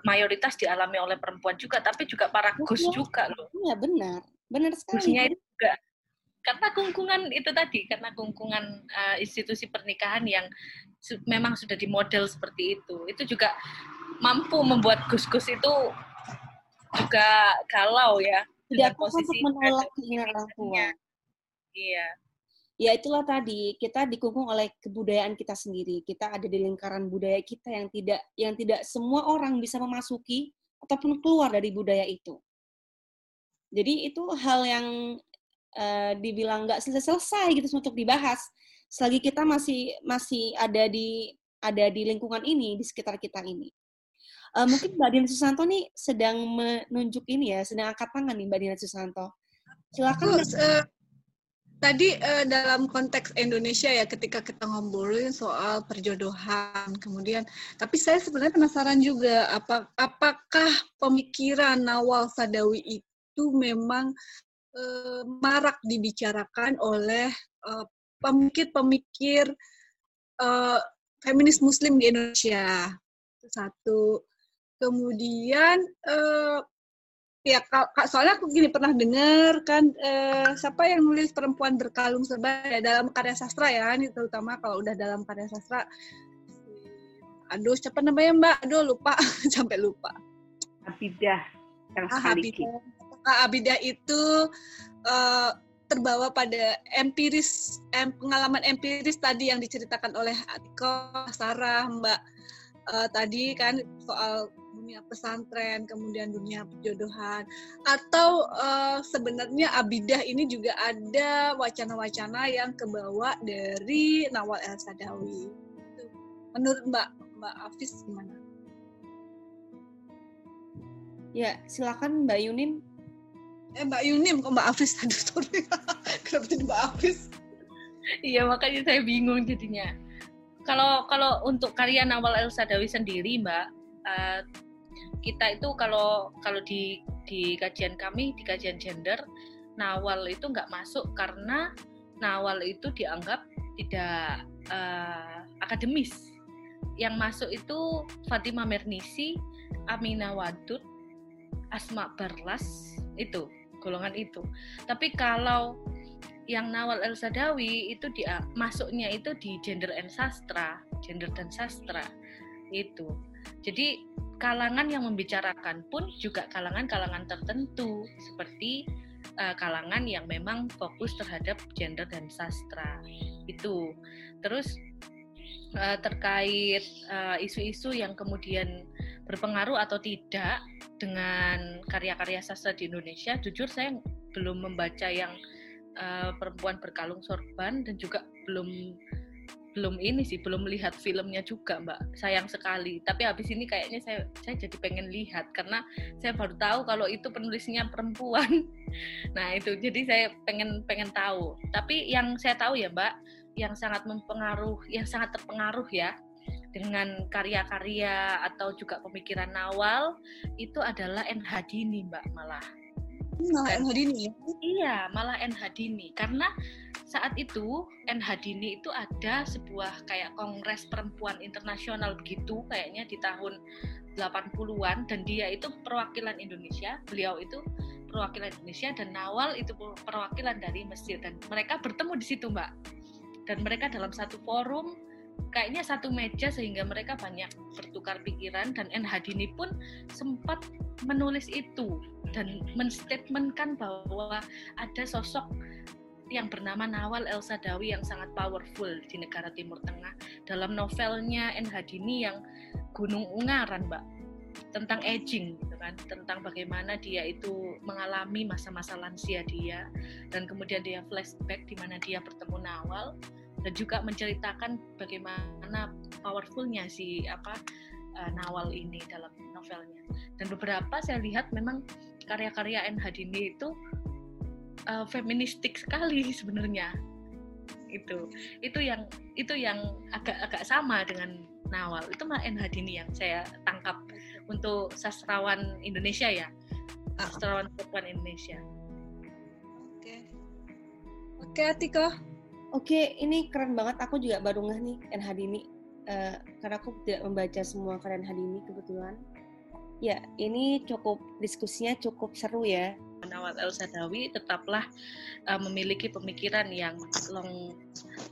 mayoritas dialami oleh perempuan juga tapi juga para gus juga loh. Iya benar, benar sekali. Gusnya itu juga karena kungkungan itu tadi karena kungkungan uh, institusi pernikahan yang su memang sudah dimodel seperti itu itu juga mampu membuat gus-gus itu juga galau ya tidak posisi untuk menolak keinginan orang tua. Iya. Ya itulah tadi kita dikungkung oleh kebudayaan kita sendiri. Kita ada di lingkaran budaya kita yang tidak yang tidak semua orang bisa memasuki ataupun keluar dari budaya itu. Jadi itu hal yang uh, dibilang nggak selesai-selesai gitu untuk dibahas. Selagi kita masih masih ada di ada di lingkungan ini, di sekitar kita ini. Uh, mungkin Mbak Dina Susanto nih sedang menunjuk ini ya, sedang angkat tangan nih Mbak Dina Susanto. Silakan. uh, tadi uh, dalam konteks Indonesia ya ketika kita ngobrolin soal perjodohan, kemudian tapi saya sebenarnya penasaran juga apa apakah pemikiran Nawal Sadawi itu memang uh, marak dibicarakan oleh pemikir-pemikir uh, feminis Muslim di Indonesia. Satu kemudian uh, ya kak soalnya aku gini pernah dengar kan uh, siapa yang nulis perempuan berkalung serba ya, dalam karya sastra ya ini terutama kalau udah dalam karya sastra. Aduh siapa namanya mbak? Aduh lupa sampai lupa. Abidah ah, Abidah. Abidah itu uh, terbawa pada empiris em, pengalaman empiris tadi yang diceritakan oleh Atiko Sarah Mbak uh, tadi kan soal dunia pesantren, kemudian dunia perjodohan, atau uh, sebenarnya abidah ini juga ada wacana-wacana yang kebawa dari Nawal El Sadawi. Menurut Mbak Mbak Afis gimana? Ya, silakan Mbak Yunin. Eh Mbak Yunim kok Mbak Afis aduh sorry. Kenapa jadi Mbak Afis? Iya makanya saya bingung jadinya. Kalau kalau untuk karya Nawal El Sadawi sendiri Mbak, uh, kita itu kalau kalau di di kajian kami di kajian gender nawal itu nggak masuk karena nawal itu dianggap tidak uh, akademis yang masuk itu Fatima Mernisi, Amina Wadud, Asma Barlas itu golongan itu. Tapi kalau yang Nawal El Sadawi itu dia masuknya itu di gender and sastra, gender dan sastra itu. Jadi kalangan yang membicarakan pun juga kalangan-kalangan tertentu seperti uh, kalangan yang memang fokus terhadap gender dan sastra itu. Terus uh, terkait eh, isu-isu uh, yang kemudian berpengaruh atau tidak dengan karya-karya sastra di Indonesia, jujur saya belum membaca yang uh, perempuan berkalung sorban dan juga belum belum ini sih belum melihat filmnya juga mbak. Sayang sekali. Tapi habis ini kayaknya saya saya jadi pengen lihat karena saya baru tahu kalau itu penulisnya perempuan. Nah itu. Jadi saya pengen pengen tahu. Tapi yang saya tahu ya mbak yang sangat mempengaruh yang sangat terpengaruh ya dengan karya-karya atau juga pemikiran Nawal itu adalah NH Dini mbak malah malah NH Dini ya? iya malah NH Dini karena saat itu NH Dini itu ada sebuah kayak kongres perempuan internasional begitu kayaknya di tahun 80-an dan dia itu perwakilan Indonesia, beliau itu perwakilan Indonesia dan Nawal itu perwakilan dari Mesir dan mereka bertemu di situ Mbak. Dan mereka dalam satu forum kayaknya satu meja sehingga mereka banyak bertukar pikiran dan En Hadini pun sempat menulis itu dan menstatementkan bahwa ada sosok yang bernama Nawal El Sadawi yang sangat powerful di negara Timur Tengah. Dalam novelnya En Hadini yang Gunung Ungaran, Mbak tentang aging gitu kan tentang bagaimana dia itu mengalami masa-masa lansia dia dan kemudian dia flashback di mana dia bertemu Nawal dan juga menceritakan bagaimana powerfulnya si apa uh, Nawal ini dalam novelnya. Dan beberapa saya lihat memang karya-karya N Hadini itu uh, feministik sekali sebenarnya. Itu itu yang itu yang agak-agak sama dengan Nawal. Itu mah N Hadini yang saya tangkap untuk sastrawan Indonesia ya. Ah. Sastrawan perempuan Indonesia. Oke. Oke, Atiko. Oke, ini keren banget. Aku juga baru ngeh nih NH Dini. Uh, karena aku tidak membaca semua karya NH Dini kebetulan. Ya, ini cukup diskusinya cukup seru ya. Nawal El Sadawi tetaplah uh, memiliki pemikiran yang long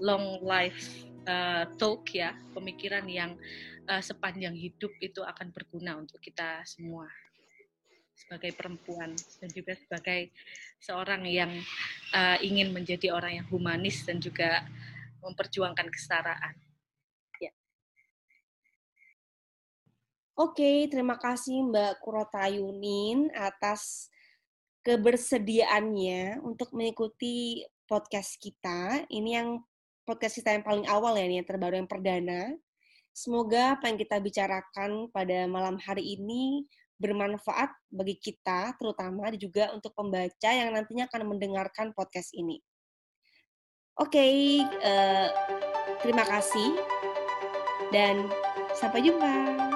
long life uh, talk ya, pemikiran yang uh, sepanjang hidup itu akan berguna untuk kita semua sebagai perempuan dan juga sebagai seorang yang uh, ingin menjadi orang yang humanis dan juga memperjuangkan kesetaraan. Ya. Oke, terima kasih Mbak Kurotayunin atas kebersediaannya untuk mengikuti podcast kita. Ini yang podcast kita yang paling awal ya, yang terbaru yang perdana. Semoga apa yang kita bicarakan pada malam hari ini bermanfaat bagi kita, terutama juga untuk pembaca yang nantinya akan mendengarkan podcast ini. Oke, okay, uh, eh, terima kasih dan sampai jumpa.